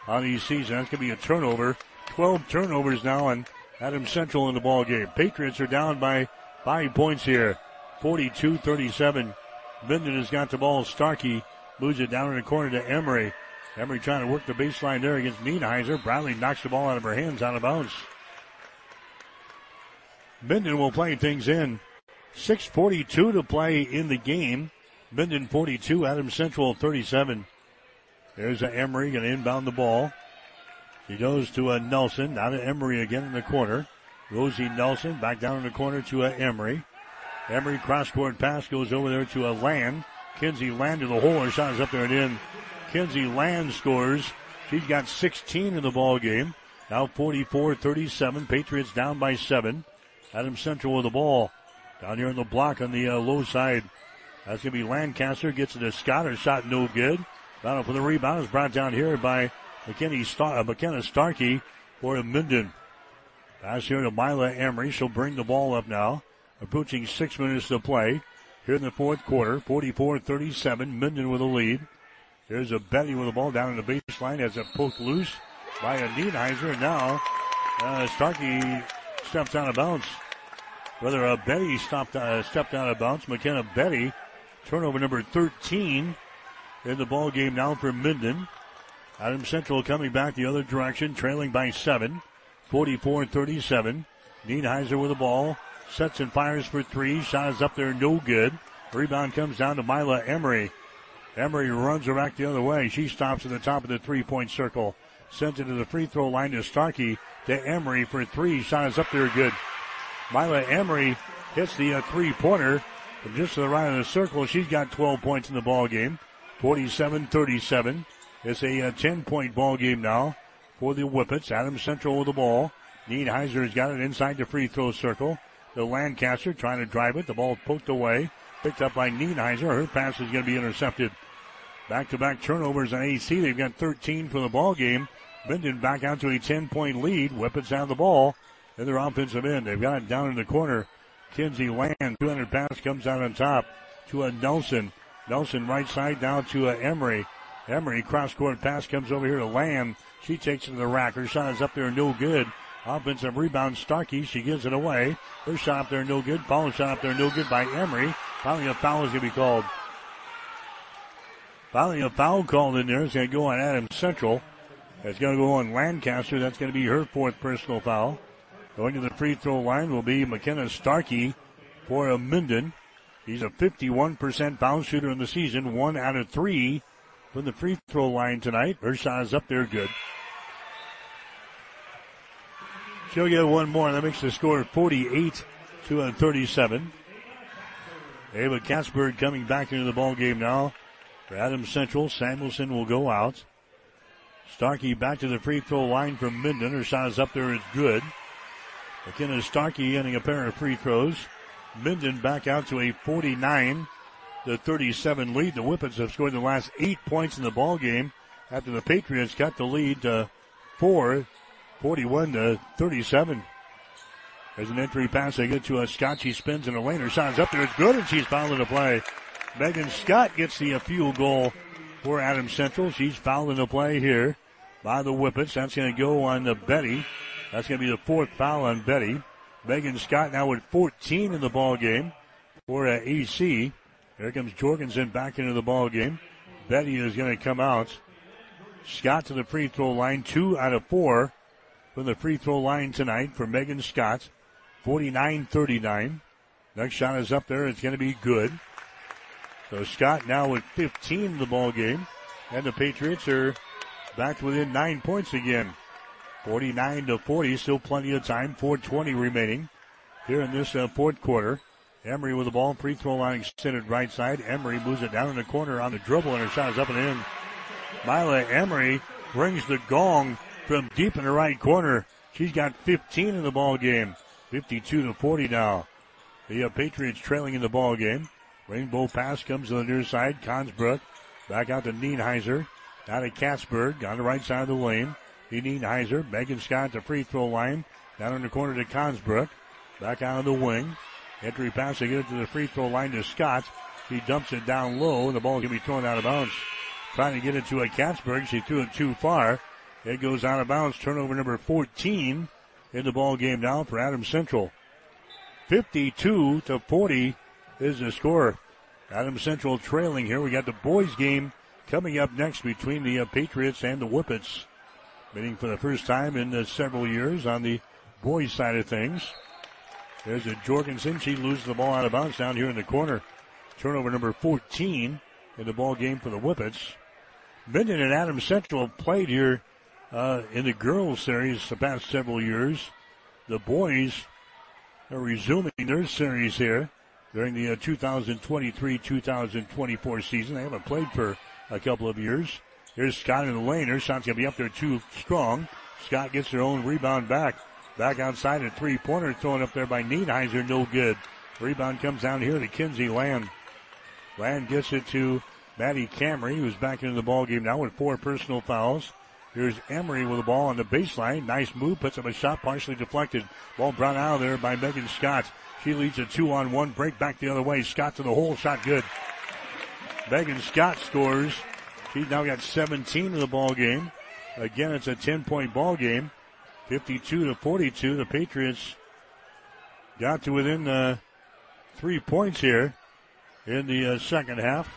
on the season. That's going to be a turnover. 12 turnovers now, and Adams Central in the ball game. Patriots are down by five points here. 42-37. Minden has got the ball. Starkey moves it down in the corner to Emery. Emery trying to work the baseline there against Nienheiser. Bradley knocks the ball out of her hands out of bounds. Minden will play things in. 6.42 to play in the game. Minden 42, Adams Central 37. There's a Emery going to inbound the ball. She goes to a Nelson. Now to Emery again in the corner. Rosie Nelson back down in the corner to a Emery. Emery cross court pass goes over there to a Land. Kinsey Land to the hole. Her shot is up there and in. Kinsey Land scores. She's got 16 in the ball game. Now 44-37. Patriots down by seven. Adam Central with the ball. Down here in the block on the uh, low side. That's going to be Lancaster. Gets it to Scott. Her shot no good. Battle for the rebound is brought down here by McKinney Star- uh, McKenna Starkey for Minden. Pass here to Mila Emery. She'll bring the ball up now. Approaching six minutes to play here in the fourth quarter. 44-37. Minden with a lead. There's a Betty with the ball down in the baseline as it poked loose by a Nienheiser. Now uh, Starkey steps out of bounds. Whether uh, Betty stopped, uh, stepped out of bounds. McKenna Betty, turnover number 13 in the ball game now for Minden. Adam Central coming back the other direction, trailing by seven. 44-37. Nienheiser with the ball. Sets and fires for three. Shot is up there, no good. Rebound comes down to Mila Emery. Emery runs her back the other way. She stops at the top of the three-point circle. Sends it to the free throw line to Starkey. To Emery for three. Shot is up there, good. Mila Emery hits the uh, three-pointer from just to the right of the circle. She's got 12 points in the ball game. 47-37. It's a, a 10-point ball game now for the Whippets. Adams Central with the ball. Nienheiser has got it inside the free throw circle. The Lancaster trying to drive it. The ball poked away. Picked up by Nienheiser. Her pass is going to be intercepted. Back-to-back turnovers on AC. They've got 13 for the ball game. Minden back out to a 10-point lead. Whippets have the ball in their offensive end. They've got it down in the corner. Kinsey Land, 200 pass comes out on top to a Nelson. Nelson right side down to a Emery. Emery cross court pass comes over here to Land. She takes it to the rack. Her shot is up there, no good. Offensive rebound, Starkey. She gives it away. Her shot there, no good. Follow shot up there, no good by Emery. Finally, a foul is going to be called. Finally, a foul called in there. It's going to go on Adams Central. It's going to go on Lancaster. That's going to be her fourth personal foul. Going to the free throw line will be McKenna Starkey for a Minden. He's a 51% foul shooter in the season, one out of three from the free throw line tonight. Her shot is up there good. She'll get one more. And that makes the score 48 to 37. Ava Katzberg coming back into the ball game now. For Adams Central, Samuelson will go out. Starkey back to the free throw line from Minden. Her shot is up there. It's good. McKenna Starkey getting a pair of free throws. Minden back out to a 49 to 37 lead. The Whippets have scored the last eight points in the ball game after the Patriots got the lead to four, 41 to 37. There's an entry pass. They get to a Scott. She spins in the lane. Her shot's up there. It's good, and she's fouled in the play. Megan Scott gets the field goal for Adams Central. She's fouled in the play here by the Whippets. That's going to go on the Betty. That's going to be the fourth foul on Betty. Megan Scott now with 14 in the ball game for uh, AC. Here comes Jorgensen back into the ball game. Betty is going to come out. Scott to the free throw line, two out of four from the free throw line tonight for Megan Scott. 49-39. Next shot is up there. It's going to be good. So Scott now with 15 in the ball game, and the Patriots are back within nine points again. 49 to 40, still plenty of time. 420 remaining here in this uh, fourth quarter. Emery with the ball, free throw line extended right side. Emery moves it down in the corner on the dribble, and her shot is up and in. Mila Emery brings the gong from deep in the right corner. She's got 15 in the ball game. 52 to 40 now. The uh, Patriots trailing in the ball game. Rainbow pass comes to the near side. Consbrook back out to Nienheiser. Out to Katzberg on the right side of the lane. He Nienheiser. Megan Scott the free throw line. Down in the corner to Consbrook. Back out of the wing. Entry pass to get it to the free throw line to Scott. He dumps it down low, the ball can be thrown out of bounds. Trying to get it to a Katzberg. She threw it too far. It goes out of bounds. Turnover number 14 in the ball game now for Adams Central. 52 to 40 is the score. Adams Central trailing here. We got the boys game coming up next between the uh, Patriots and the Whippets. Meeting for the first time in uh, several years on the boys side of things. There's a Jorgensen. She loses the ball out of bounds down here in the corner. Turnover number 14 in the ball game for the Whippets. Minden and Adams Central have played here uh, in the girls series the past several years. The boys are resuming their series here during the uh, 2023-2024 season. They haven't played for a couple of years. Here's Scott in the lane. Her shot's going to be up there too strong. Scott gets her own rebound back. Back outside a three-pointer thrown up there by Nienheiser. No good. Rebound comes down here to Kinsey Land. Land gets it to Maddie Camry, who's back into the ball game now with four personal fouls. Here's Emery with the ball on the baseline. Nice move. Puts up a shot partially deflected. Ball brought out of there by Megan Scott. She leads a two on one break back the other way. Scott to the hole. Shot good. Megan Scott scores. She's now got 17 in the ball game. Again, it's a 10 point ball game. 52 to 42. The Patriots got to within uh, three points here in the uh, second half.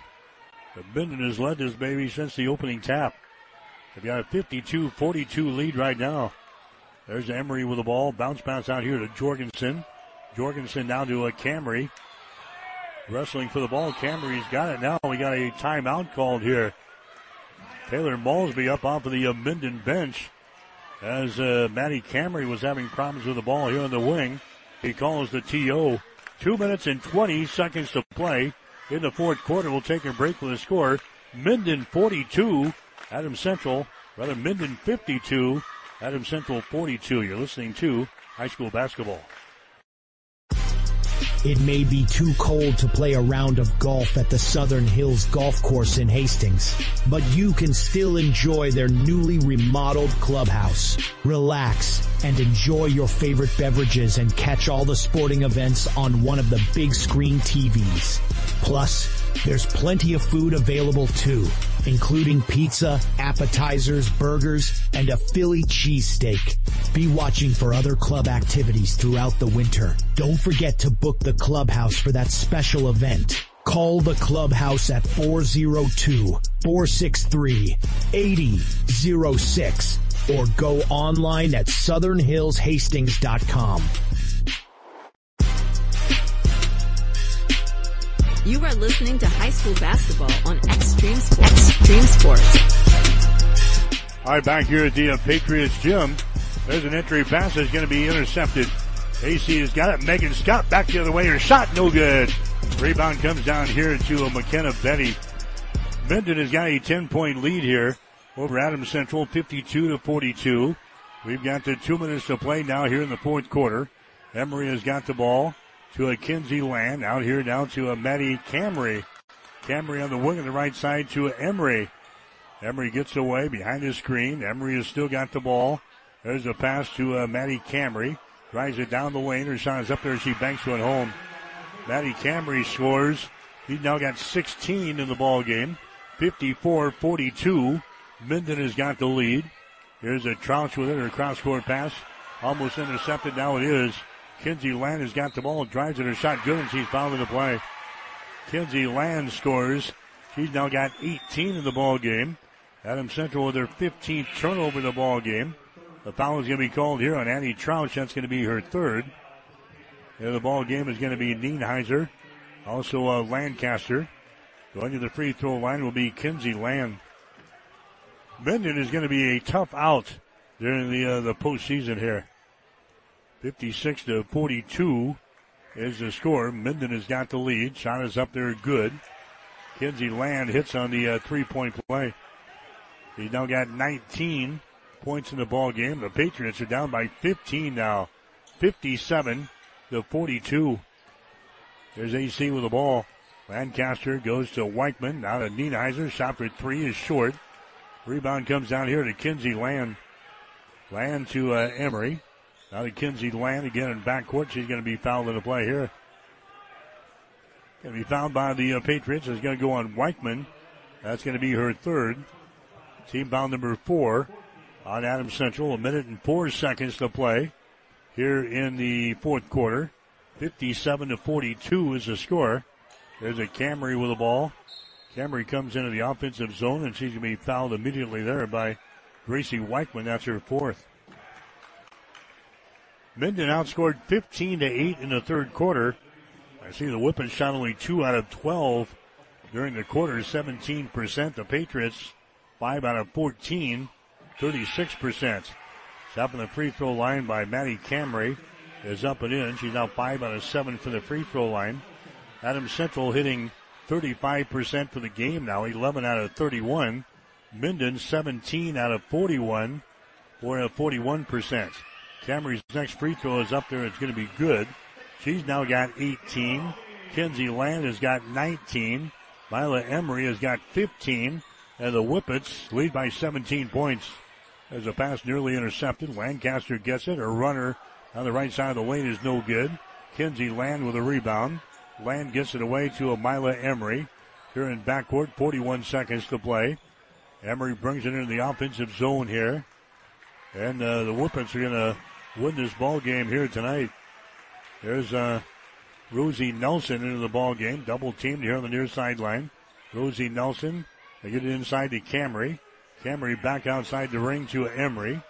The Minden has led this baby since the opening tap. They've got a 52-42 lead right now. There's Emery with the ball. Bounce pass out here to Jorgensen. Jorgensen now to a Camry. Wrestling for the ball. Camry's got it now. We got a timeout called here. Taylor Maltby up off of the uh, Minden bench as uh, Maddie Camry was having problems with the ball here on the wing. He calls the TO. Two minutes and 20 seconds to play in the fourth quarter. We'll take a break with the score. Minden 42, Adam Central, rather Minden 52, Adam Central 42. You're listening to high school basketball. It may be too cold to play a round of golf at the Southern Hills Golf Course in Hastings, but you can still enjoy their newly remodeled clubhouse. Relax and enjoy your favorite beverages and catch all the sporting events on one of the big screen TVs. Plus, there's plenty of food available too, including pizza, appetizers, burgers, and a Philly cheesesteak. Be watching for other club activities throughout the winter. Don't forget to book the clubhouse for that special event. Call the clubhouse at 402-463-8006 or go online at southernhillshastings.com. You are listening to high school basketball on Extreme Sports. Extreme Sports. All right, back here at the uh, Patriots gym. There's an entry pass that's going to be intercepted. AC has got it. Megan Scott back the other way. Her shot no good. Rebound comes down here to uh, McKenna Betty. Minden has got a 10 point lead here over Adams Central, 52 to 42. We've got the two minutes to play now here in the fourth quarter. Emery has got the ball to a Kinsey Land. Out here down to a Maddie Camry. Camry on the wing on the right side to Emery. Emery gets away behind the screen. Emery has still got the ball. There's a pass to uh, Maddie Camry. Drives it down the lane. Her shot is up there. She banks one home. Maddie Camry scores. He's now got 16 in the ball game. 54-42. Minden has got the lead. Here's a Trouch with it. Her cross court pass. Almost intercepted. Now it is. Kinsey Land has got the ball, drives it, her shot good, and she's fouled in the play. Kinsey Land scores. She's now got 18 in the ball game. Adam Central with their 15th turnover in the ball game. The foul is going to be called here on Annie Trouch. That's going to be her third. The ball game is going to be Nienheiser. Also uh, Lancaster. Going to the free throw line will be Kinsey Land. Minden is going to be a tough out during the uh, the postseason here. 56 to 42 is the score. Minden has got the lead. Shot is up there good. Kinsey Land hits on the uh, three point play. He's now got 19 points in the ball game. The Patriots are down by 15 now. 57 to 42. There's AC with the ball. Lancaster goes to Weichman. Now to Nienheiser. Shot for three is short. Rebound comes down here to Kinsey Land. Land to uh, Emery. Now to Kinsey Land again in backcourt. She's going to be fouled in the play here. Going to be fouled by the uh, Patriots. It's going to go on Weichman. That's going to be her third. Team foul number four on Adams Central. A minute and four seconds to play here in the fourth quarter. 57 to 42 is the score. There's a Camry with the ball. Camry comes into the offensive zone and she's going to be fouled immediately there by Gracie Weichman. That's her fourth. Minden outscored 15 to 8 in the third quarter. I see the Whippets shot only two out of 12 during the quarter, 17%. The Patriots, five out of 14, 36%. Shot on the free throw line by Maddie Camry is up and in. She's now five out of seven for the free throw line. Adam Central hitting 35% for the game now, 11 out of 31. Minden 17 out of 41 for a 41%. Camry's next free throw is up there. It's going to be good. She's now got 18. Kenzie Land has got 19. Mila Emery has got 15. And the Whippets lead by 17 points. As a pass nearly intercepted, Lancaster gets it. A runner on the right side of the lane is no good. Kenzie Land with a rebound. Land gets it away to a Mila Emery. Here in backcourt, 41 seconds to play. Emery brings it into the offensive zone here. And uh, the Whippets are going to win this ball game here tonight. There's uh, Rosie Nelson into the ball game, double teamed here on the near sideline. Rosie Nelson, they get it inside to Camry. Camry back outside the ring to Emery.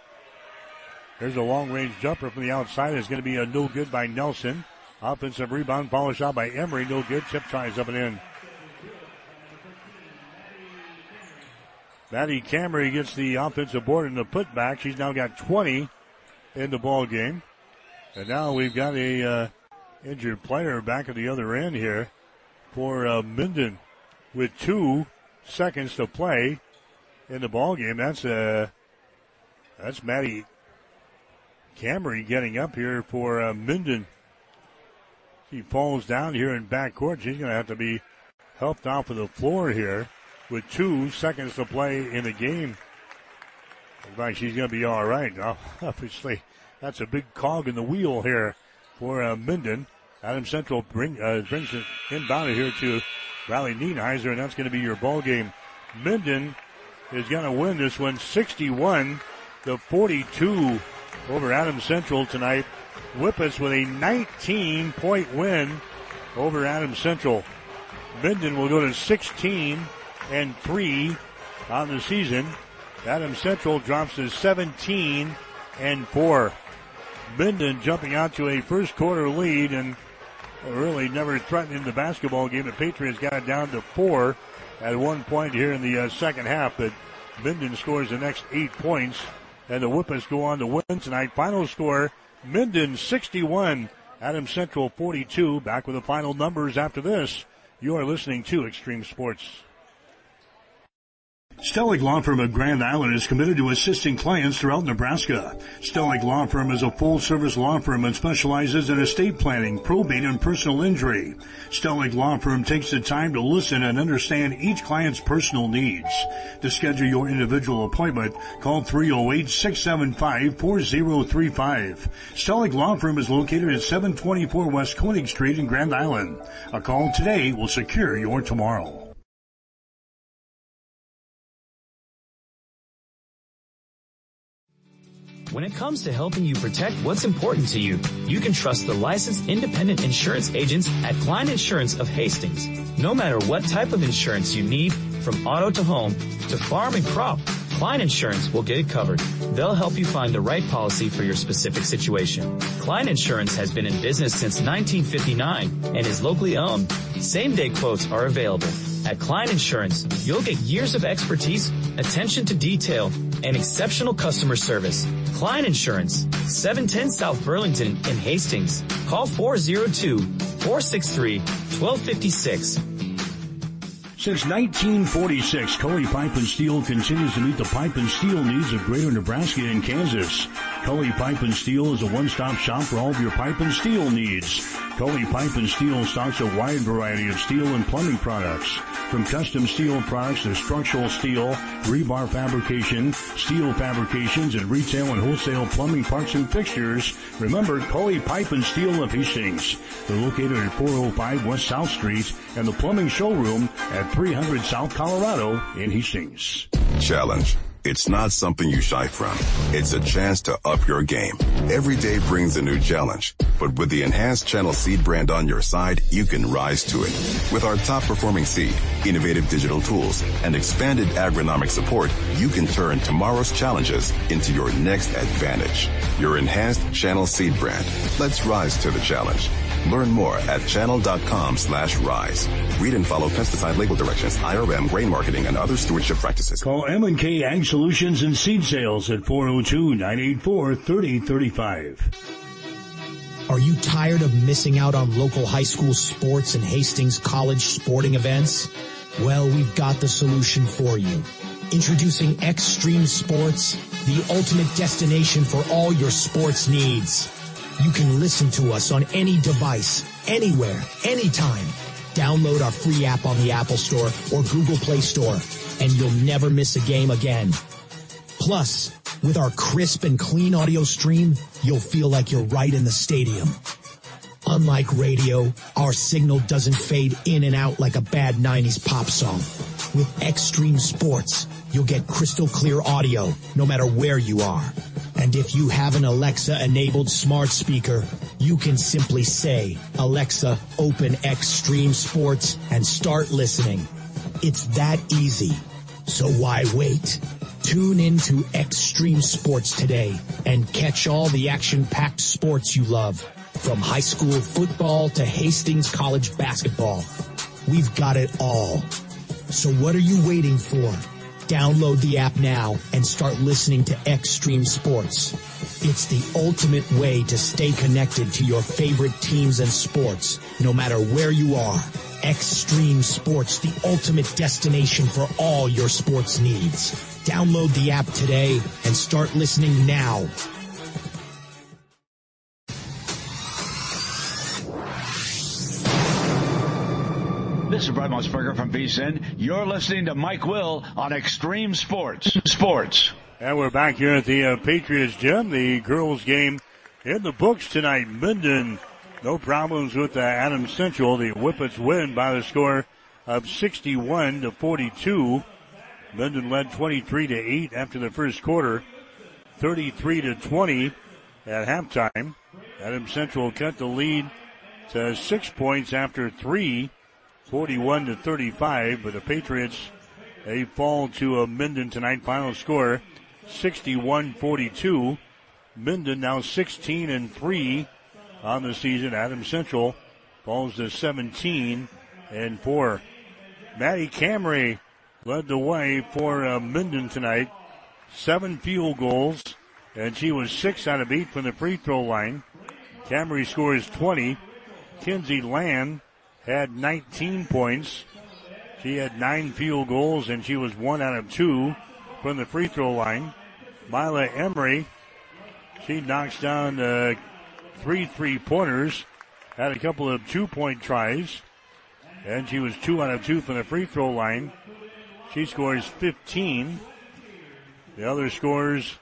There's a long range jumper from the outside. It's going to be a no good by Nelson. Offensive rebound, follow shot by Emery, no good. Chip tries up and in. Maddie Camry gets the offensive board in the putback. She's now got 20 in the ball game. And now we've got a uh, injured player back at the other end here for uh, Minden with two seconds to play in the ball game. That's uh, that's Maddie Camry getting up here for uh, Minden. She falls down here in backcourt. She's going to have to be helped off of the floor here with two seconds to play in the game. Looks like she's going to be all right. Obviously, that's a big cog in the wheel here for uh, Minden. Adam Central bring, uh, brings it inbounded here to Riley Nienheiser, and that's going to be your ball game. Minden is going to win this one 61 to 42 over Adam Central tonight. Whippets with a 19 point win over Adam Central. Minden will go to 16 and 3 on the season. Adam Central drops to 17 and 4. Minden jumping out to a first quarter lead and really never threatening the basketball game. The Patriots got it down to four at one point here in the uh, second half, but Minden scores the next eight points and the Whippets go on to win tonight. Final score, Minden 61, Adam Central 42. Back with the final numbers after this. You are listening to Extreme Sports. Stehlik Law Firm of Grand Island is committed to assisting clients throughout Nebraska. Stehlik Law Firm is a full-service law firm and specializes in estate planning, probate, and personal injury. Stehlik Law Firm takes the time to listen and understand each client's personal needs. To schedule your individual appointment, call 308-675-4035. Stehlik Law Firm is located at 724 West Koenig Street in Grand Island. A call today will secure your tomorrow. When it comes to helping you protect what's important to you, you can trust the licensed independent insurance agents at Klein Insurance of Hastings. No matter what type of insurance you need, from auto to home to farm and crop, Klein Insurance will get it covered. They'll help you find the right policy for your specific situation. Klein Insurance has been in business since 1959 and is locally owned. Same day quotes are available. At Klein Insurance, you'll get years of expertise, attention to detail, and exceptional customer service. Klein Insurance, 710 South Burlington in Hastings. Call 402-463-1256. Since 1946, Kully Pipe and Steel continues to meet the pipe and steel needs of greater Nebraska and Kansas. Kully Pipe and Steel is a one-stop shop for all of your pipe and steel needs. Kully Pipe and Steel stocks a wide variety of steel and plumbing products. From custom steel products to structural steel, rebar fabrication, steel fabrications, and retail and wholesale plumbing parts and fixtures, remember Kully Pipe and Steel of Hastings. They're located at 405 West South Street and the plumbing showroom at 300 South Colorado in Hastings. Challenge. It's not something you shy from. It's a chance to up your game. Every day brings a new challenge. But with the enhanced Channel Seed brand on your side, you can rise to it. With our top performing seed, innovative digital tools, and expanded agronomic support, you can turn tomorrow's challenges into your next advantage. Your enhanced Channel Seed brand. Let's rise to the challenge. Learn more at channel.com slash rise. Read and follow pesticide label directions, IRM, grain marketing, and other stewardship practices. Call M&K Ag Solutions and Seed Sales at 402-984-3035. Are you tired of missing out on local high school sports and Hastings College sporting events? Well, we've got the solution for you. Introducing Extreme Sports, the ultimate destination for all your sports needs. You can listen to us on any device, anywhere, anytime. Download our free app on the Apple Store or Google Play Store, and you'll never miss a game again. Plus, with our crisp and clean audio stream, you'll feel like you're right in the stadium. Unlike radio, our signal doesn't fade in and out like a bad 90s pop song. With Extreme Sports, you'll get crystal clear audio no matter where you are. And if you have an Alexa enabled smart speaker, you can simply say, Alexa, open Extreme Sports and start listening. It's that easy. So why wait? Tune in to Extreme Sports today and catch all the action-packed sports you love. From high school football to Hastings College basketball. We've got it all. So what are you waiting for? Download the app now and start listening to Extreme Sports. It's the ultimate way to stay connected to your favorite teams and sports, no matter where you are. Extreme Sports, the ultimate destination for all your sports needs. Download the app today and start listening now. This is Brent Musburger from VSIN. You're listening to Mike Will on Extreme Sports. Sports. And we're back here at the uh, Patriots gym. The girls game in the books tonight. Minden, no problems with uh, Adams Central. The Whippets win by the score of 61 to 42. Minden led 23 to 8 after the first quarter. 33 to 20 at halftime. Adams Central cut the lead to six points after three. 41 to 35, but the Patriots, they fall to a Minden tonight. Final score, 61-42. Minden now 16 and 3 on the season. Adams Central falls to 17 and 4. Maddie Camry led the way for uh, Minden tonight. Seven field goals, and she was six out of eight from the free throw line. Camry scores 20. Kinsey Land had 19 points. She had nine field goals and she was one out of two from the free throw line. Mila Emery, she knocks down uh, three three pointers, had a couple of two point tries, and she was two out of two from the free throw line. She scores 15. The other scores,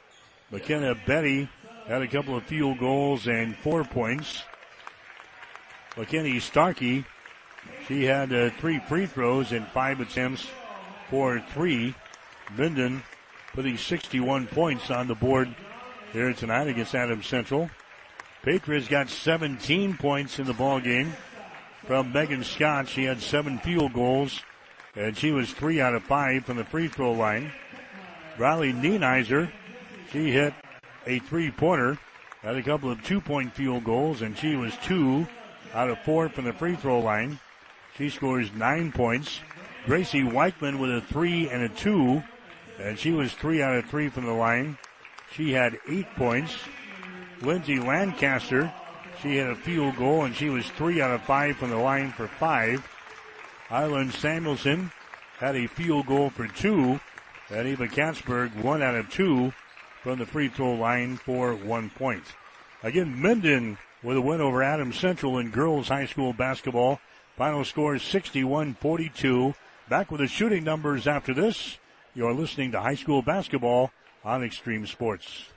McKenna Betty had a couple of field goals and four points. McKinney Starkey she had uh, three free throws and five attempts for three. Minden putting 61 points on the board here tonight against Adams Central. Patriots got 17 points in the ball game from Megan Scott. She had seven field goals, and she was three out of five from the free throw line. Riley Nienheiser, she hit a three-pointer, had a couple of two-point field goals, and she was two out of four from the free throw line. She scores nine points. Gracie Weichman with a three and a two, and she was three out of three from the line. She had eight points. Lindsay Lancaster, she had a field goal and she was three out of five from the line for five. Island Samuelson had a field goal for two. And Eva Katzberg, one out of two from the free throw line for one point. Again, Minden with a win over Adams Central in girls high school basketball. Final score is 61-42. Back with the shooting numbers after this. You're listening to high school basketball on Extreme Sports.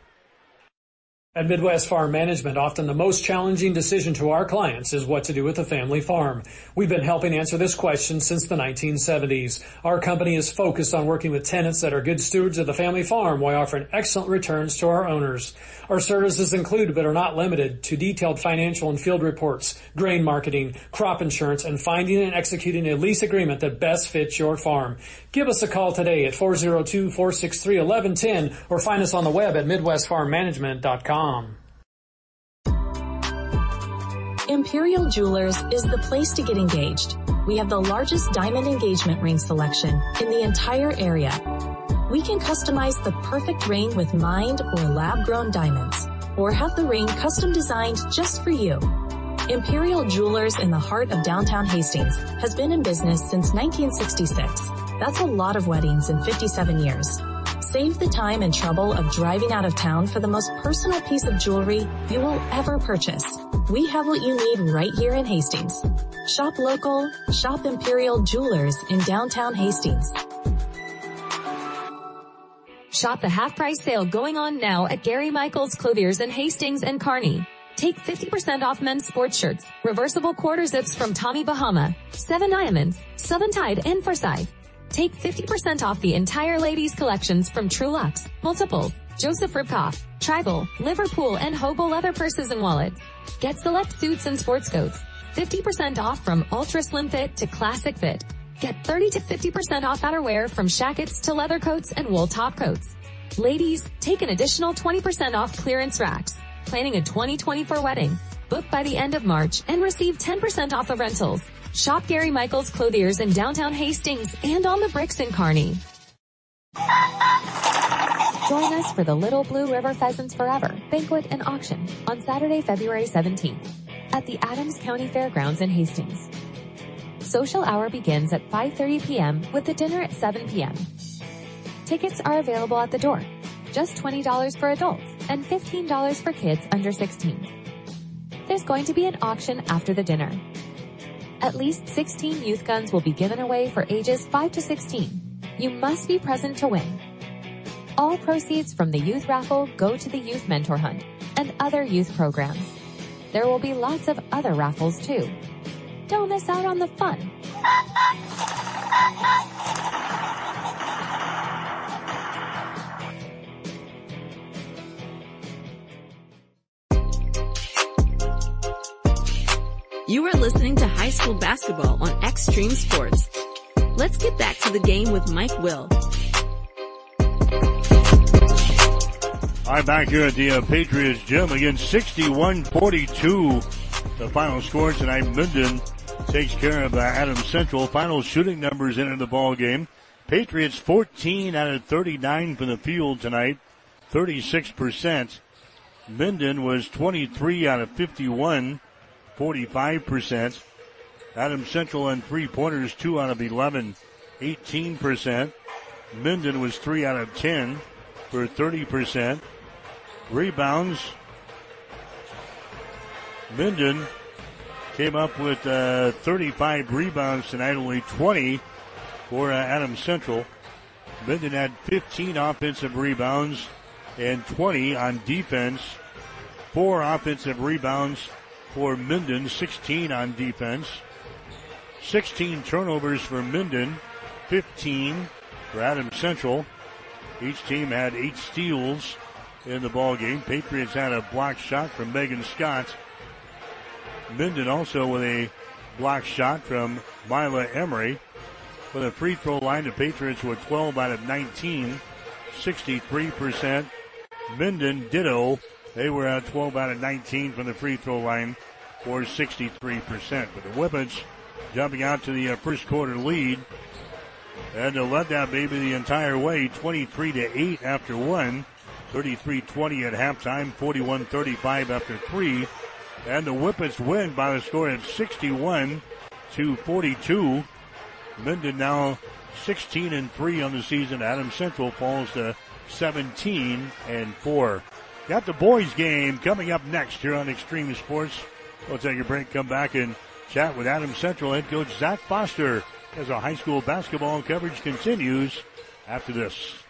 At Midwest Farm Management, often the most challenging decision to our clients is what to do with a family farm. We've been helping answer this question since the 1970s. Our company is focused on working with tenants that are good stewards of the family farm while offering excellent returns to our owners. Our services include, but are not limited to detailed financial and field reports, grain marketing, crop insurance, and finding and executing a lease agreement that best fits your farm. Give us a call today at 402-463-1110 or find us on the web at midwestfarmmanagement.com. Imperial Jewelers is the place to get engaged. We have the largest diamond engagement ring selection in the entire area. We can customize the perfect ring with mined or lab grown diamonds, or have the ring custom designed just for you. Imperial Jewelers in the heart of downtown Hastings has been in business since 1966. That's a lot of weddings in 57 years. Save the time and trouble of driving out of town for the most personal piece of jewelry you will ever purchase. We have what you need right here in Hastings. Shop local, shop Imperial Jewelers in downtown Hastings. Shop the half price sale going on now at Gary Michaels Clothiers in Hastings and Kearney. Take 50% off men's sports shirts, reversible quarter zips from Tommy Bahama, Seven Diamonds, Southern Tide, and Forsyth. Take 50% off the entire ladies collections from Trulux, Multiple, Joseph Ribkoff, Tribal, Liverpool, and Hobo leather purses and wallets. Get select suits and sports coats. 50% off from ultra slim fit to classic fit. Get 30 to 50% off outerwear from shackets to leather coats and wool top coats. Ladies, take an additional 20% off clearance racks. Planning a 2024 wedding. Book by the end of March and receive 10% off of rentals. Shop Gary Michaels Clothiers in downtown Hastings and on the bricks in Kearney. Join us for the Little Blue River Pheasants Forever banquet and auction on Saturday, February 17th at the Adams County Fairgrounds in Hastings. Social hour begins at 5.30 p.m. with the dinner at 7 p.m. Tickets are available at the door. Just $20 for adults and $15 for kids under 16. There's going to be an auction after the dinner. At least 16 youth guns will be given away for ages 5 to 16. You must be present to win. All proceeds from the youth raffle go to the Youth Mentor Hunt and other youth programs. There will be lots of other raffles too. Don't miss out on the fun. You are listening to high school basketball on Extreme Sports. Let's get back to the game with Mike Will. All right, back here at the uh, Patriots gym again, 61-42. The final score tonight, Minden takes care of uh, Adams Central. Final shooting numbers into the ball game. Patriots 14 out of 39 from the field tonight, 36%. Minden was 23 out of 51, 45%. Adams Central on three pointers, 2 out of 11, 18%. Minden was 3 out of 10 for 30%. Rebounds. Minden came up with uh, 35 rebounds tonight, only 20 for uh, Adams Central. Minden had 15 offensive rebounds and 20 on defense. Four offensive rebounds for Minden, 16 on defense. 16 turnovers for Minden, 15 for Adams Central. Each team had eight steals in the ball game. Patriots had a block shot from Megan Scott. Minden also with a block shot from Mila Emery. For the free throw line, the Patriots were 12 out of 19, 63%. Minden ditto. They were at 12 out of 19 from the free throw line for 63%. But the Whippets jumping out to the uh, first quarter lead. And to let that baby the entire way 23 to 8 after one. 33-20 at halftime 41-35 after three. And the Whippets win by the score of 61 to 42 Minden now 16 and 3 on the season. Adam Central falls to 17 and 4. Got the boys game coming up next here on Extreme Sports. We'll take a break, come back and chat with Adam Central head coach Zach Foster as our high school basketball coverage continues after this.